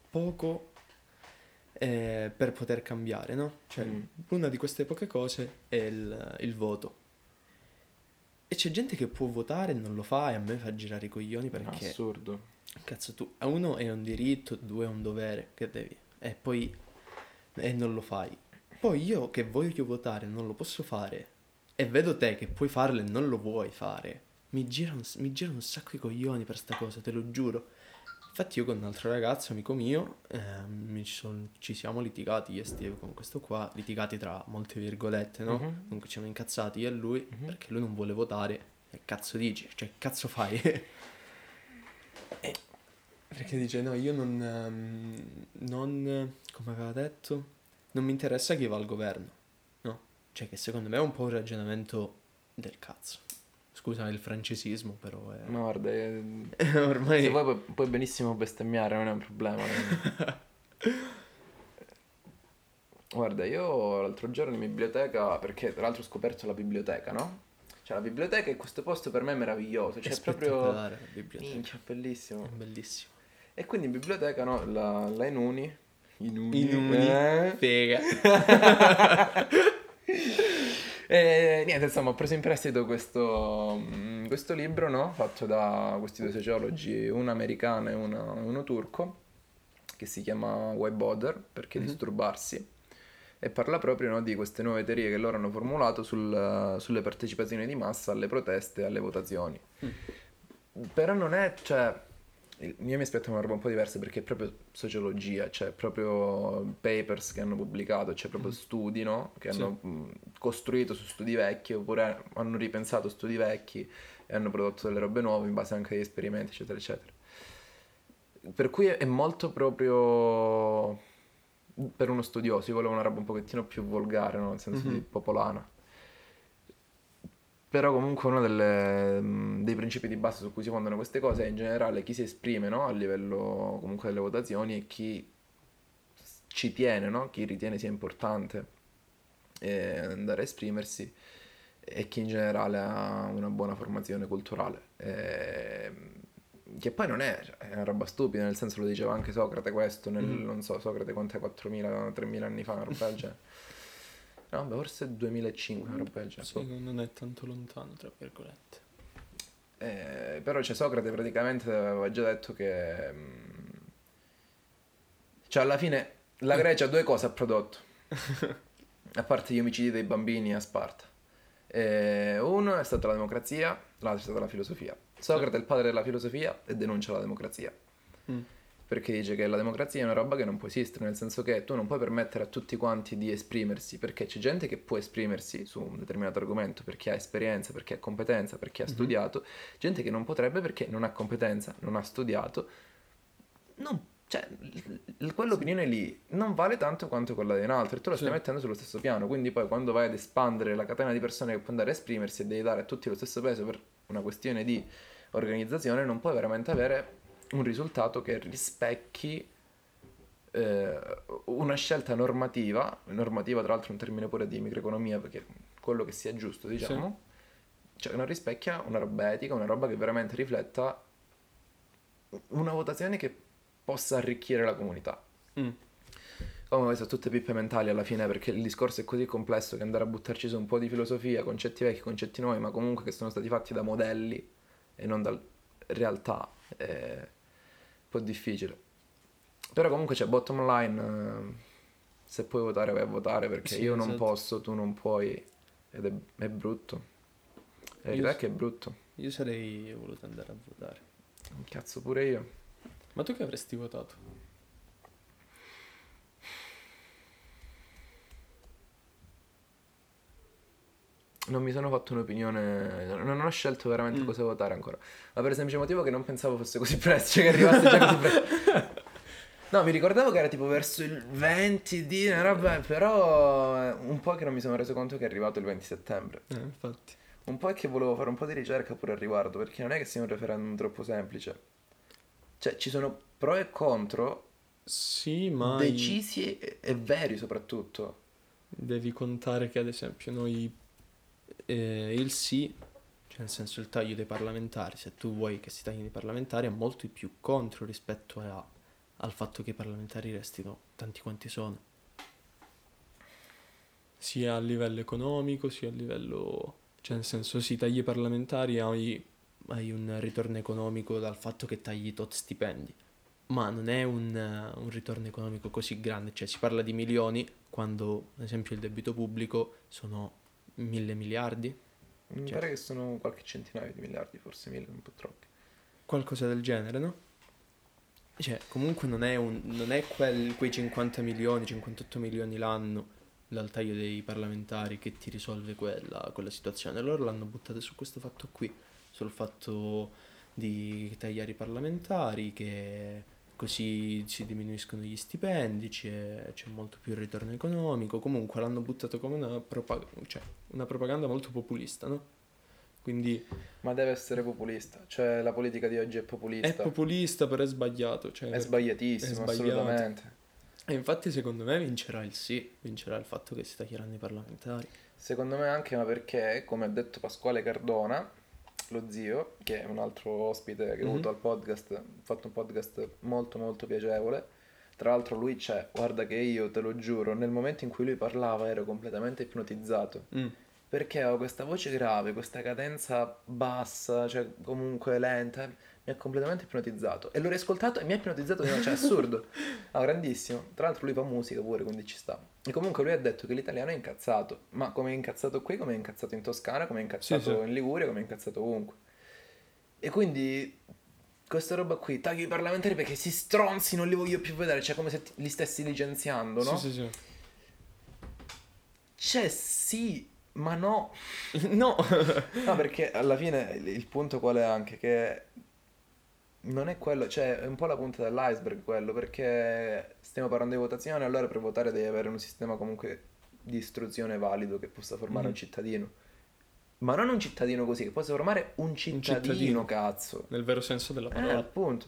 S2: poco eh, per poter cambiare, no? Cioè,
S1: Mm.
S2: una di queste poche cose è il, il voto. E c'è gente che può votare e non lo fa e a me fa girare i coglioni perché...
S1: Assurdo.
S2: Cazzo, tu, a uno è un diritto, due è un dovere che devi, e poi e non lo fai. Poi io che voglio votare non lo posso fare, e vedo te che puoi farlo e non lo vuoi fare. Mi gira un, mi gira un sacco i coglioni per sta cosa, te lo giuro. Infatti io con un altro ragazzo, amico mio, ehm, son- ci siamo litigati, io e Steve con questo qua, litigati tra molte virgolette, no?
S1: Mhm.
S2: Comunque ci siamo incazzati io e lui, perché lui non vuole votare. E cazzo dici? Cioè, che cazzo fai? E- perché dice, no, io non, ehm, non, come aveva detto, non mi interessa chi va al governo, no? Cioè che secondo me è un po' un ragionamento del cazzo. Scusa il francesismo, però è...
S1: Ma guarda, eh,
S2: ormai...
S1: se vuoi puoi, puoi benissimo bestemmiare, non è un problema. Guarda, io l'altro giorno in biblioteca, perché tra l'altro ho scoperto la biblioteca, no? Cioè la biblioteca in questo posto per me è meraviglioso, cioè è proprio...
S2: la biblioteca.
S1: Minchia, bellissimo.
S2: È bellissimo.
S1: E quindi in biblioteca, no, la, la Inuni... Inuni...
S2: Inuni.
S1: eh?
S2: Fega.
S1: E niente, insomma, ho preso in prestito questo, mm, questo libro, no? Fatto da questi due sociologi, uno americano e uno, uno turco, che si chiama Why Bother, perché
S2: Mhm.
S1: disturbarsi, e parla proprio no, di queste nuove teorie che loro hanno formulato sul- sulle partecipazioni di massa alle proteste e alle votazioni. Però non è, cioè, io mi aspetto una roba un po' diversa perché è proprio sociologia, cioè proprio papers che hanno pubblicato, cioè proprio studi, no? Che
S2: Sì.
S1: hanno mh, costruito su studi vecchi oppure hanno ripensato studi vecchi e hanno prodotto delle robe nuove in base anche agli esperimenti, eccetera, eccetera. Per cui è, molto proprio per uno studioso, io volevo una roba un pochettino più volgare, no? Nel senso di
S2: Mhm.
S1: popolana. Però comunque uno delle- mh, dei principi di base su cui si fondano queste cose è in generale chi si esprime no? a livello comunque delle votazioni e chi ci tiene, no? chi ritiene sia importante eh, andare a esprimersi e chi in generale ha una buona formazione culturale. Ehm, che poi non è, cioè, è una roba stupida, nel senso lo diceva anche Socrate questo, nel,
S2: Mhm.
S1: non so, Socrate quant'è, 4.000, 3.000 anni fa, una roba del genere. No, beh, forse 2005, una roba del genere.
S2: Sì, non è tanto lontano, tra virgolette.
S1: Eh, però c'è Socrate praticamente aveva già detto che... mm, Cioè alla fine la Grecia due cose ha prodotto. A parte gli omicidi dei bambini a Sparta. Eh, uno è stata la democrazia, l'altro è stata la filosofia. Socrate è il padre della filosofia e denuncia la democrazia.
S2: Mm.
S1: Perché dice che la democrazia è una roba che non può esistere, nel senso che tu non puoi permettere a tutti quanti di esprimersi, perché c'è gente che può esprimersi su un determinato argomento perché ha esperienza, perché ha competenza, perché ha studiato, gente che non potrebbe perché non ha competenza, non ha studiato. Non, cioè, quell'opinione lì non vale tanto quanto quella di un altro e tu la stai
S2: Sì.
S1: mettendo sullo stesso piano, quindi poi quando vai ad espandere la catena di persone che può andare a esprimersi e devi dare a tutti lo stesso peso per una questione di organizzazione, non puoi veramente avere un risultato che rispecchi eh, una scelta normativa, normativa tra l'altro è un termine pure di microeconomia perché quello che sia giusto diciamo, cioè non rispecchia una roba etica, una roba che veramente rifletta una votazione che possa arricchire la comunità.
S2: Mm.
S1: Comunque sono tutte pippe mentali alla fine perché il discorso è così complesso che andare a buttarci su un po' di filosofia, concetti vecchi, concetti nuovi, ma comunque che sono stati fatti da modelli e non da realtà un po' difficile. Però comunque c'è bottom line, eh, se puoi votare vai a votare perché
S2: Sì,
S1: io non
S2: esatto.
S1: posso, tu non puoi ed è, è brutto. La verità è che è brutto.
S2: Io sarei voluto andare a votare.
S1: Cazzo pure io.
S2: Ma tu che avresti votato?
S1: Non mi sono fatto un'opinione, non ho scelto veramente
S2: Mm.
S1: cosa votare ancora. Ma per il semplice motivo che non pensavo fosse così presto, cioè che arrivasse già così presto. No, mi ricordavo che era tipo verso il 20 di una roba, però un po' che non mi sono reso conto che è arrivato il 20 settembre.
S2: Eh, infatti.
S1: Un po' è che volevo fare un po' di ricerca pure al riguardo, perché non è che sia un referendum troppo semplice. Cioè, ci sono pro e contro,
S2: Sì, ma
S1: decisi e, e veri soprattutto.
S2: devi contare che ad esempio noi eh, il sì, cioè nel senso il taglio dei parlamentari, se tu vuoi che si taglino i parlamentari, è molto più contro rispetto a- al fatto che i parlamentari restino tanti quanti sono. Sia a livello economico, sia a livello... Cioè nel senso si tagli i parlamentari hai, hai un ritorno economico dal fatto che tagli tot stipendi. Ma non è un, un ritorno economico così grande, cioè si parla di milioni quando ad esempio il debito pubblico sono mille miliardi,
S1: Mi
S2: Cioè-
S1: pare che sono qualche centinaio di miliardi, forse mille, un po' troppi.
S2: qualcosa del genere, no? Cioè comunque non è, un, non è quel- quei 50 milioni, 58 milioni l'anno dal taglio dei parlamentari che ti risolve quella, quella situazione. Loro l'hanno buttata su questo fatto qui, sul fatto di tagliare i parlamentari, che così si diminuiscono gli stipendi, c'è, c'è molto più ritorno economico. Comunque l'hanno buttato come una, propa- cioè, una propaganda molto populista, no? Quindi
S1: Ma deve essere populista, cioè la politica di oggi è populista.
S2: è populista, però è sbagliato. Cioè,
S1: È sbagliatissimo,
S2: È
S1: assolutamente.
S2: E infatti secondo me vincerà il sì, vincerà il fatto che si taglieranno i parlamentari.
S1: Secondo me anche, ma perché, come ha detto Pasquale Cardona, lo zio, che è un altro ospite che ho
S2: Mhm.
S1: avuto al podcast, ha fatto un podcast molto molto piacevole. Tra l'altro lui c'è, guarda che io te lo giuro, nel momento in cui lui parlava ero completamente ipnotizzato. Perché ho questa voce grave, questa cadenza bassa, cioè comunque lenta, mi ha completamente ipnotizzato. E l'ho riascoltato e mi ha ipnotizzato cioè assurdo. Ah, grandissimo. Tra l'altro lui fa musica pure, quindi ci sta. E comunque lui ha detto che l'italiano è incazzato, ma come è incazzato qui, come è incazzato in Toscana, come è incazzato
S2: Sì, sì.
S1: in Liguria, come è incazzato ovunque. E quindi questa roba qui, tagli i parlamentari perché si stronzi, non li voglio più vedere, cioè come se li stessi licenziando, no?
S2: Sì, sì,
S1: Cioè sì, ma no.
S2: sì. no!
S1: No, perché alla fine il, il punto qual è anche che non è quello, cioè è un po' la punta dell'iceberg quello, perché stiamo parlando di votazione, allora per votare devi avere un sistema comunque di istruzione valido che possa formare
S2: Mhm.
S1: un cittadino. Ma non un cittadino così, che possa formare un cittadino,
S2: cittadino.
S1: cazzo.
S2: Nel vero senso della
S1: Eh,
S2: parola.
S1: appunto.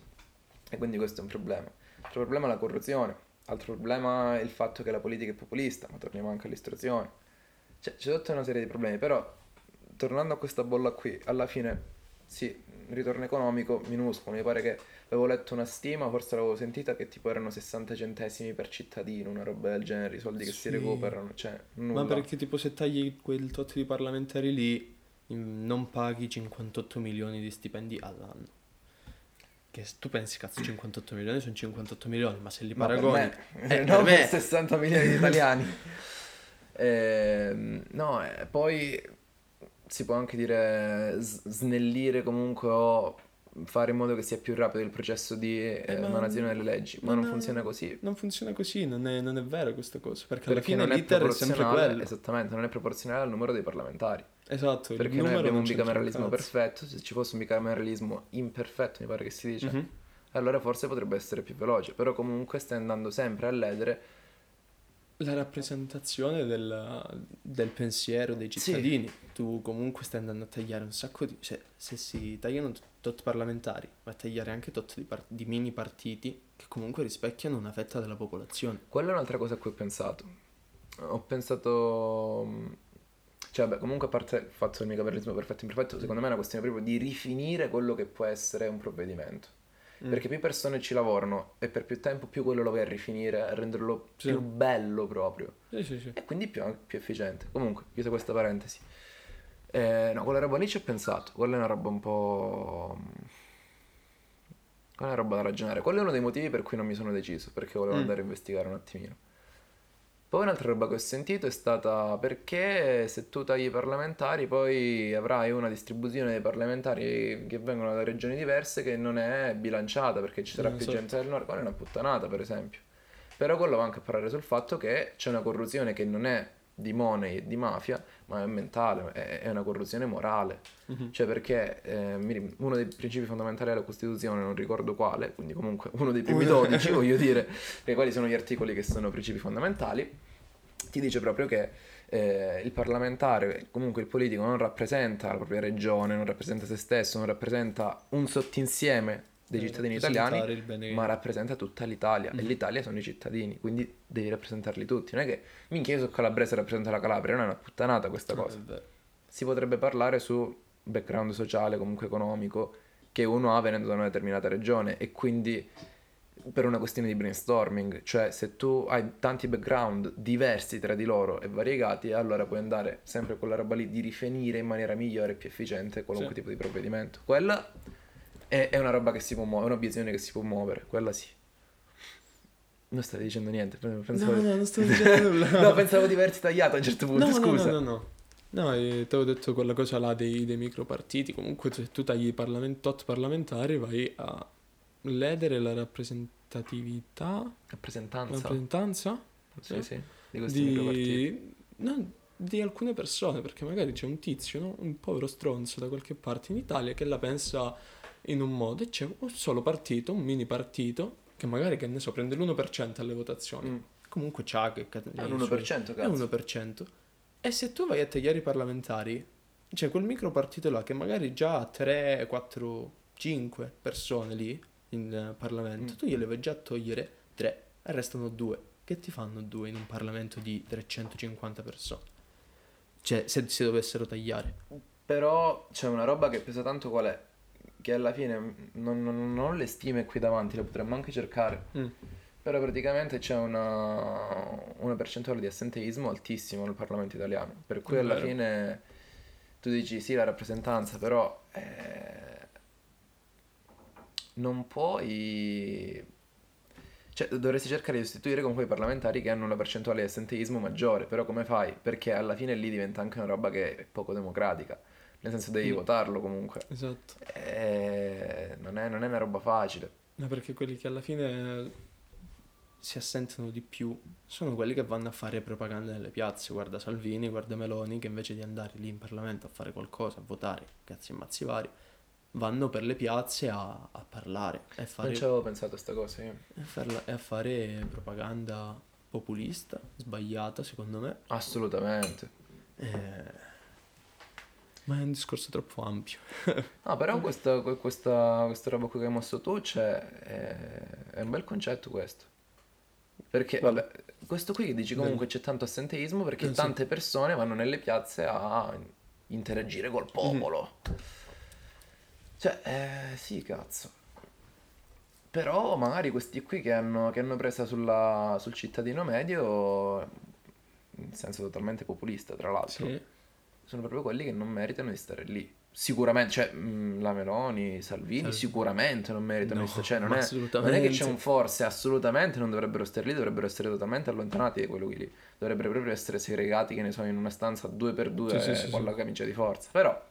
S1: E quindi questo è un problema. Altro problema è la corruzione. Altro problema è il fatto che la politica è populista, ma torniamo anche all'istruzione. Cioè, c'è tutta una serie di problemi, però tornando a questa bolla qui, alla fine sì, ritorno economico minuscolo, mi pare che avevo letto una stima, forse l'avevo sentita che tipo erano 60 centesimi per cittadino, una roba del genere, i soldi che si recuperano, cioè nulla.
S2: Ma perché tipo se tagli quel tot di parlamentari lì non paghi 58 milioni di stipendi all'anno. Che tu pensi, cazzo, 58 milioni sono 58 milioni, ma se li
S1: Ma per
S2: paragoni...
S1: me,
S2: Eh,
S1: non
S2: per me-
S1: per 60 milioni di italiani. Ehm, no, eh, poi si può anche dire snellire comunque o fare in modo che sia più rapido il processo di eh,
S2: ma-
S1: emanazione delle leggi, ma non
S2: è-
S1: funziona così.
S2: Non funziona così, non è, non è vero questa cosa. Perché, alla
S1: Perché
S2: fine
S1: non è
S2: l'iter è sempre
S1: proporzionale,
S2: quello.
S1: esattamente, non è proporzionale al numero dei parlamentari.
S2: Esatto,
S1: Perché noi abbiamo
S2: non
S1: un bicameralismo perfetto, se ci fosse un bicameralismo imperfetto, mi pare che si dice,
S2: Mhm.
S1: allora forse potrebbe essere più veloce, però comunque stai andando sempre a ledere
S2: La rappresentazione del, del pensiero dei
S1: Sì.
S2: cittadini. Tu comunque stai andando a tagliare un sacco di... Se, se si tagliano tot parlamentari, vai a tagliare anche tot di, par- di mini partiti che comunque rispecchiano una fetta della popolazione.
S1: Quella è un'altra cosa a cui ho pensato. Ho pensato... Cioè, beh, comunque a parte il fatto del bicameralismo perfetto imperfetto, secondo me è una questione proprio di rifinire quello che può essere un provvedimento.
S2: Mm.
S1: Perché più persone ci lavorano e per più tempo più quello lo vai a rifinire, a renderlo
S2: Sì.
S1: più bello proprio.
S2: Sì, sì, sì.
S1: E quindi più, più efficiente. Comunque, chiusa questa parentesi. Eh, no, quella roba lì ci ho pensato. Quella è una roba un po'. Quella è una roba da ragionare. Quello è uno dei motivi per cui non mi sono deciso, perché volevo
S2: Mm.
S1: andare a investigare un attimino. Poi un'altra roba che ho sentito è stata perché se tu tagli i parlamentari poi avrai una distribuzione dei parlamentari che vengono da regioni diverse che non è bilanciata perché ci sarà
S2: Eh,
S1: più
S2: certo.
S1: gente del nord, quella è una puttanata per esempio. Però quello va anche a parlare sul fatto che c'è una corruzione che non è di money e di mafia, ma è mentale, è, è una corruzione morale.
S2: Mhm.
S1: Cioè perché eh, uno dei principi fondamentali della Costituzione, non ricordo quale, quindi comunque uno dei primi 12, voglio dire, e quali sono gli articoli che sono principi fondamentali, ti dice proprio che eh, il parlamentare, comunque il politico, non rappresenta la propria regione, non rappresenta se stesso, non rappresenta un sottinsieme dei cittadini italiani,
S2: bene-
S1: ma rappresenta tutta l'Italia e
S2: Mm.
S1: l'Italia sono i cittadini, quindi devi rappresentarli tutti. Non è che minchia io sono calabrese e rappresento la Calabria, non è una puttanata questa
S2: No,
S1: cosa si potrebbe parlare su background sociale, comunque economico, che uno ha venendo da una determinata regione e quindi per una questione di brainstorming, cioè se tu hai tanti background diversi tra di loro e variegati, allora puoi andare sempre con quella roba lì di rifinire in maniera migliore e più efficiente qualunque
S2: Sì.
S1: tipo di provvedimento. Quella è, è una roba che si può muovere, è un'obiezione che si può muovere, quella sì. Non stai dicendo niente, pensavo,
S2: No, no, non sto dicendo nulla.
S1: No, pensavo di averti tagliato a un certo punto,
S2: No, no,
S1: scusa.
S2: no, no, no. No, eh, te ho detto quella cosa là dei, dei micropartiti. Comunque, se tu tagli i parlament- tot parlamentari, vai a ledere la rappresentatività,
S1: Rappresentanza.
S2: rappresentanza
S1: Sì, sì, di questi micropartiti.
S2: di, non- di alcune persone. Perché magari c'è un tizio, no? un povero stronzo da qualche parte in Italia che la pensa in un modo e c'è un solo partito, un mini partito, che magari, che ne so, prende l'1% alle votazioni.
S1: Mm.
S2: Comunque c'ha che... che
S1: È un
S2: i suoi-
S1: 1%,
S2: è
S1: cazzo.
S2: un 1%. E se tu vai a tagliare i parlamentari, c'è quel micro partito là che magari già ha 3, 4, 5 persone lì in Parlamento,
S1: Mm.
S2: tu gliele vai già a togliere 3 e restano 2. Che ti fanno 2 in un Parlamento di 350 persone? Cioè, se si dovessero tagliare.
S1: Però c'è una roba che pesa tanto qual è? Che alla fine non, non- non ho le stime qui davanti, le potremmo anche cercare.
S2: Mm.
S1: Però praticamente c'è una, una percentuale di assenteismo altissimo nel Parlamento italiano. Per cui alla fine tu dici sì, la rappresentanza, però eh, non puoi... Cioè, dovresti cercare di sostituire con quei parlamentari che hanno una percentuale di assenteismo maggiore, però come fai? Perché alla fine lì diventa anche una roba che è poco democratica, nel senso devi
S2: Mm.
S1: votarlo comunque.
S2: Esatto.
S1: Eh, non, è, non è una roba facile.
S2: Ma perché quelli che alla fine si assentano di più sono quelli che vanno a fare propaganda nelle piazze. Guarda Salvini, guarda Meloni, che invece di andare lì in Parlamento a fare qualcosa, a votare, cazzi e mazzi vari, vanno per le piazze a, a parlare e fare,
S1: Non ci avevo pensato a sta cosa io.
S2: e a farla- e a fare propaganda populista, sbagliata secondo me.
S1: Assolutamente.
S2: Eh, Ma è un discorso troppo ampio.
S1: No, però questa, que- questa, questa roba qui che hai mosso tu c'è, è, è un bel concetto questo. Perché, vabbè, questo qui che dici comunque c'è tanto assenteismo perché
S2: Eh, sì.
S1: tante persone vanno nelle piazze a interagire col popolo. Cioè, eh, sì, cazzo. Però magari questi qui che hanno, che hanno presa sulla- sul cittadino medio, in senso totalmente populista, tra l'altro,
S2: Sì.
S1: Sono proprio quelli che non meritano di stare lì. Sicuramente, cioè, mh, la Meloni, Salvini,
S2: Salvini.
S1: sicuramente non meritano
S2: No,
S1: di stare. Cioè, non è, non è che c'è un forse, assolutamente non dovrebbero stare lì, dovrebbero essere totalmente allontanati da quello lì. Dovrebbero proprio essere segregati, che ne so, in una stanza due per due
S2: Sì, sì, sì,
S1: con
S2: sì.
S1: la camicia di forza. Però,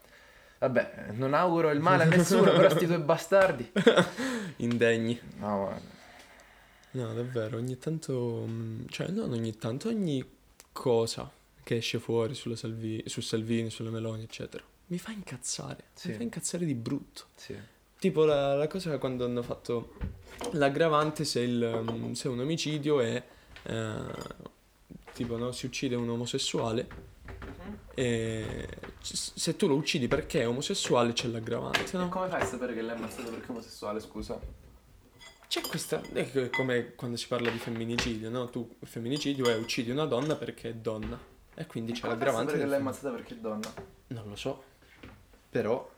S1: vabbè, non auguro il male a nessuno, però sti due bastardi.
S2: Indegni.
S1: No, ma...
S2: No, davvero, ogni tanto, cioè non ogni tanto, ogni cosa che esce fuori Salvi- su Salvini, sulla Meloni, eccetera, mi fa incazzare,
S1: Sì.
S2: mi fa incazzare di brutto.
S1: Sì.
S2: Tipo la, la cosa quando hanno fatto l'aggravante se, il, mm, se un omicidio è, eh, tipo no, si uccide un omosessuale e c- se tu lo uccidi perché è omosessuale c'è l'aggravante, no?
S1: come fai a sapere che l'hai ammazzato perché è omosessuale, scusa?
S2: C'è questa, è come quando si parla di femminicidio, no? Tu, femminicidio è uccidi una donna perché è donna. E quindi c'è l'aggravante
S1: perché
S2: del
S1: l'hai ammazzata perché è donna?
S2: Non lo so. Però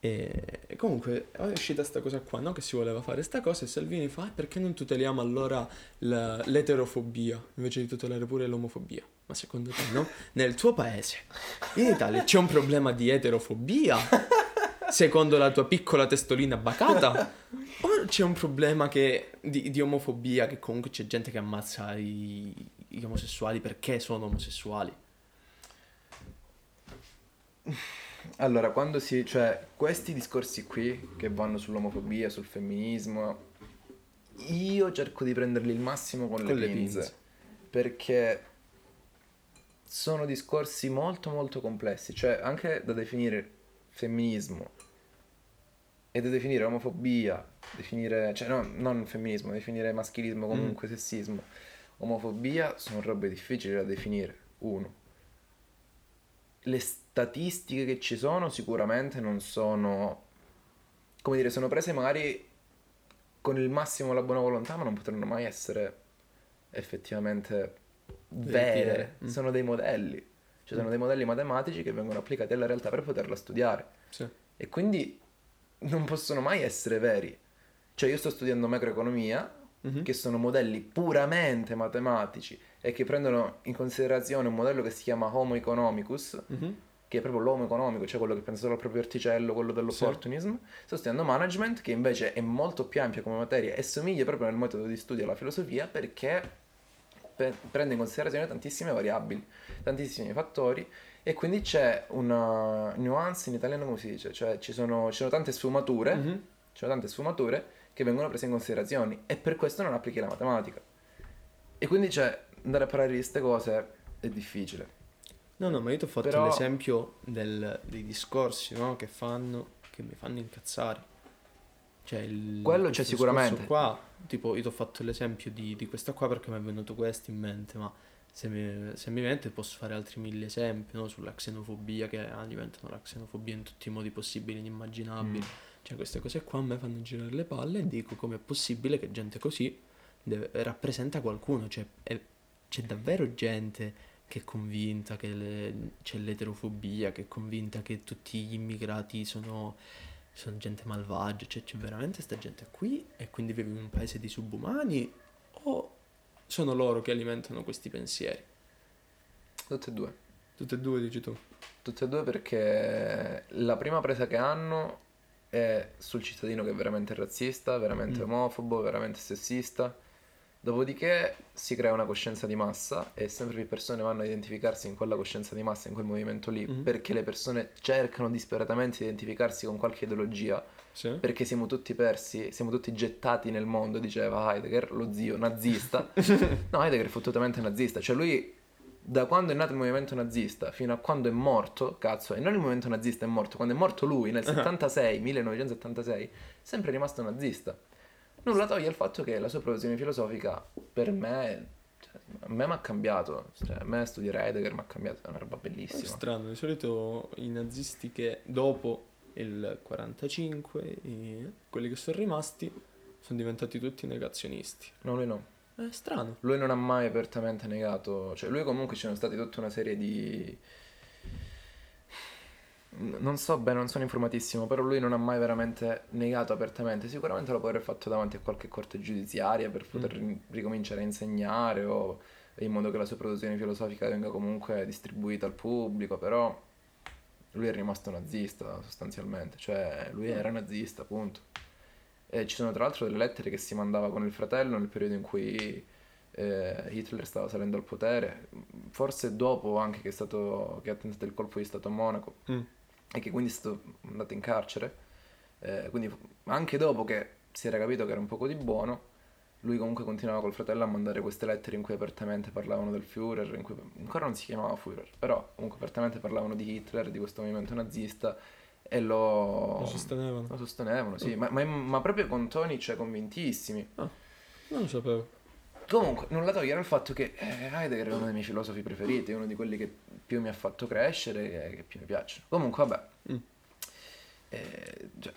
S2: E, e comunque è uscita sta cosa qua, no? Che si voleva fare sta cosa e Salvini fa, "Eh, perché non tuteliamo allora la- l'eterofobia invece di tutelare pure l'omofobia? Ma secondo te no? Nel tuo paese, in Italia, c'è un problema di eterofobia? Secondo la tua piccola testolina bacata? O c'è un problema che- di, di omofobia, che comunque c'è gente che ammazza i, gli omosessuali perché sono omosessuali?
S1: Allora, quando si... cioè, questi discorsi qui che vanno sull'omofobia, sul femminismo, io cerco di prenderli il massimo con,
S2: Con
S1: le,
S2: le
S1: pinze,
S2: pinze.
S1: Perché sono discorsi molto molto complessi, cioè anche da definire femminismo e da definire omofobia, definire, cioè no, non femminismo, definire maschilismo comunque, sessismo, omofobia sono robe difficili da definire, uno le statistiche che ci sono sicuramente non sono, come dire, sono prese magari con il massimo della buona volontà, ma non potranno mai essere effettivamente vere.
S2: Mm.
S1: Sono dei modelli, cioè sono dei modelli matematici che vengono applicati alla realtà per poterla studiare
S2: Sì.
S1: e quindi non possono mai essere veri. Cioè io sto studiando macroeconomia,
S2: Mhm.
S1: che sono modelli puramente matematici e che prendono in considerazione un modello che si chiama Homo economicus,
S2: Mhm.
S1: che è proprio l'uomo economico, cioè quello che pensa solo al proprio orticello, quello dell'opportunism. Sto studiando management, che invece è molto più ampia come materia e somiglia proprio nel metodo di studio alla filosofia perché pe- prende in considerazione tantissime variabili, tantissimi fattori e quindi c'è una nuance in italiano come si dice, cioè ci sono, ci sono tante sfumature,
S2: Mhm.
S1: ci sono tante sfumature che vengono prese in considerazione e per questo non applichi la matematica. E quindi cioè andare a parlare di queste cose è difficile.
S2: No, no, ma io ti ho fatto
S1: Però-
S2: l'esempio del- dei discorsi, no? Che fanno, che mi fanno incazzare. Cioè, il,
S1: Quello c'è sicuramente.
S2: qua, tipo, io ti ho fatto l'esempio di, di questa qua perché mi è venuto questo in mente, ma se mi, se mi viene posso fare altri mille esempi, no? Sulla xenofobia, che alimentano la xenofobia in tutti i modi possibili e inimmaginabili.
S1: Mm.
S2: Cioè, queste cose qua a me fanno girare le palle e dico com'è possibile che gente così deve- rappresenta qualcuno. Cioè, è- c'è davvero gente che è convinta che le- c'è l'eterofobia, che è convinta che tutti gli immigrati sono, sono gente malvagia. Cioè, c'è veramente sta gente qui e quindi vive in un paese di subumani? O sono loro che alimentano questi pensieri?
S1: Tutte e due.
S2: Tutte e due, dici tu.
S1: Tutte e due perché la prima presa che hanno è sul cittadino che è veramente razzista, veramente
S2: Mm.
S1: omofobo, veramente sessista. Dopodiché si crea una coscienza di massa e sempre più persone vanno a identificarsi in quella coscienza di massa, in quel movimento lì,
S2: Mhm.
S1: perché le persone cercano disperatamente di identificarsi con qualche ideologia,
S2: Sì?
S1: perché siamo tutti persi, siamo tutti gettati nel mondo, diceva Heidegger, lo zio nazista. no, Heidegger è fottutamente nazista, cioè lui da quando è nato il movimento nazista fino a quando è morto, cazzo, e non il movimento nazista è morto, quando è morto lui nel 76, 1976, è sempre rimasto nazista. Nulla toglie il fatto che la sua produzione filosofica per me, cioè, a me mi ha cambiato, cioè, a me studiare Heidegger mi ha cambiato, è una roba
S2: È
S1: bellissima.
S2: strano, di solito i nazisti che dopo il 45, i- quelli che sono rimasti, sono diventati tutti negazionisti.
S1: No, lui no.
S2: È strano.
S1: Lui non ha mai apertamente negato, cioè lui comunque ci sono stati tutta una serie di... Non so bene, non sono informatissimo, però lui non ha mai veramente negato apertamente. Sicuramente lo può aver fatto davanti a qualche corte giudiziaria per poter ri- ricominciare a insegnare o in modo che la sua produzione filosofica venga comunque distribuita al pubblico, però lui è rimasto nazista sostanzialmente, cioè lui era nazista, appunto. E ci sono tra l'altro delle lettere che si mandava con il fratello nel periodo in cui eh, Hitler stava salendo al potere, forse dopo anche che è stato che ha tentato il colpo di Stato a Monaco
S2: Mm.
S1: e che quindi è stato andato in carcere. Eh, quindi anche dopo che si era capito che era un poco di buono, lui comunque continuava col fratello a mandare queste lettere in cui apertamente parlavano del Führer, in cui ancora non si chiamava Führer, però comunque apertamente parlavano di Hitler, di questo movimento nazista e lo,
S2: Lo sostenevano.
S1: lo sostenevano, sì, ma, ma- ma proprio con toni cioè, convintissimi.
S2: Non lo sapevo.
S1: Comunque, nulla togliere al fatto che eh, Heidegger è uno dei miei filosofi preferiti, è uno di quelli che più mi ha fatto crescere e che più mi piacciono. Comunque, vabbè.
S2: Mm.
S1: Eh, cioè,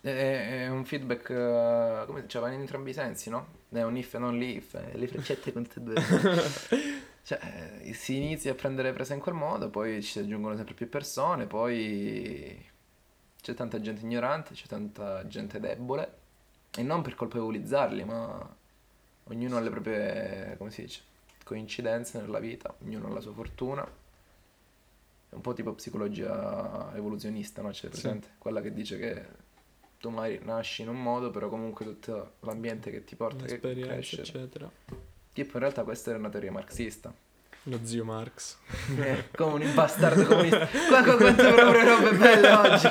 S1: è, è un feedback, eh, come si va in entrambi i sensi, no? È un if e non l'if, eh, le freccette con tutte e due. cioè, eh, si inizia a prendere presa in quel modo, poi ci si aggiungono sempre più persone, poi c'è tanta gente ignorante, c'è tanta gente debole e non per colpevolizzarli, ma ognuno ha le proprie, come si dice, coincidenze nella vita, ognuno ha la sua fortuna. È un po' tipo psicologia evoluzionista, no? C'è presente? Quella che dice che tu magari nasci in un modo, però comunque tutto l'ambiente che ti porta
S2: L'esperienza,
S1: crescere.
S2: eccetera.
S1: Che poi in realtà questa era una teoria marxista.
S2: Lo zio Marx.
S1: Eh, come un bastardo comunista. Qua, qua, quante proprio robe belle oggi.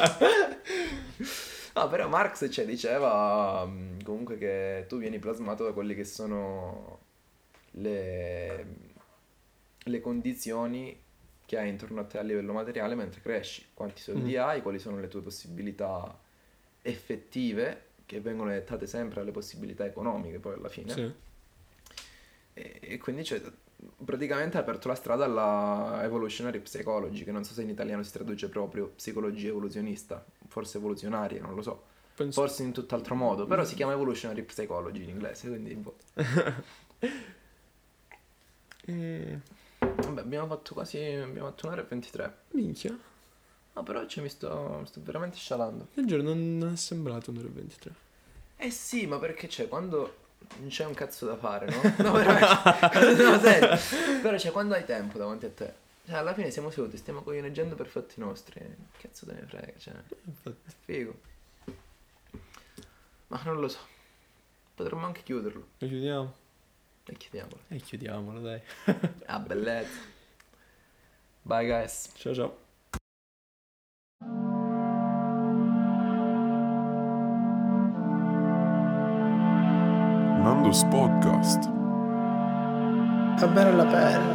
S1: No, però Marx cioè, diceva mm, comunque che tu vieni plasmato da quelle che sono le, le condizioni che hai intorno a te a livello materiale mentre cresci. Quanti soldi
S2: Mm.
S1: hai, quali sono le tue possibilità effettive, che vengono dettate sempre dalle possibilità economiche poi alla fine.
S2: Sì.
S1: E, e quindi cioè, praticamente ha aperto la strada alla evolutionary psychology, che non so se in italiano si traduce proprio psicologia evoluzionista, forse evoluzionaria, non lo so,
S2: Penso...
S1: forse in tutt'altro modo, però si chiama evolutionary psychology in inglese, quindi boh.
S2: Eh,
S1: Vabbè, abbiamo fatto quasi, abbiamo fatto un'ora e 23.
S2: minchia.
S1: No, però cioè, mi, sto, mi sto veramente scialando.
S2: Il giorno non, è sembrato un'ora e 23.
S1: Eh sì, ma perché c'è quando non c'è un cazzo da fare, no? No, veramente. no, serio. Però c'è quando hai tempo davanti a te. Cioè, alla fine siamo seduti, stiamo coglioneggiando per fatti nostri. Cazzo te ne frega, cioè.
S2: Infatti.
S1: Figo. Ma non lo so. Potremmo anche chiuderlo.
S2: Lo chiudiamo?
S1: E chiudiamolo.
S2: E chiudiamolo, dai.
S1: Ah, bellezza. Bye guys.
S2: Ciao ciao.
S3: Nando's Podcast.
S4: Fa bene alla pelle.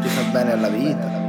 S4: Ti fa bene alla vita.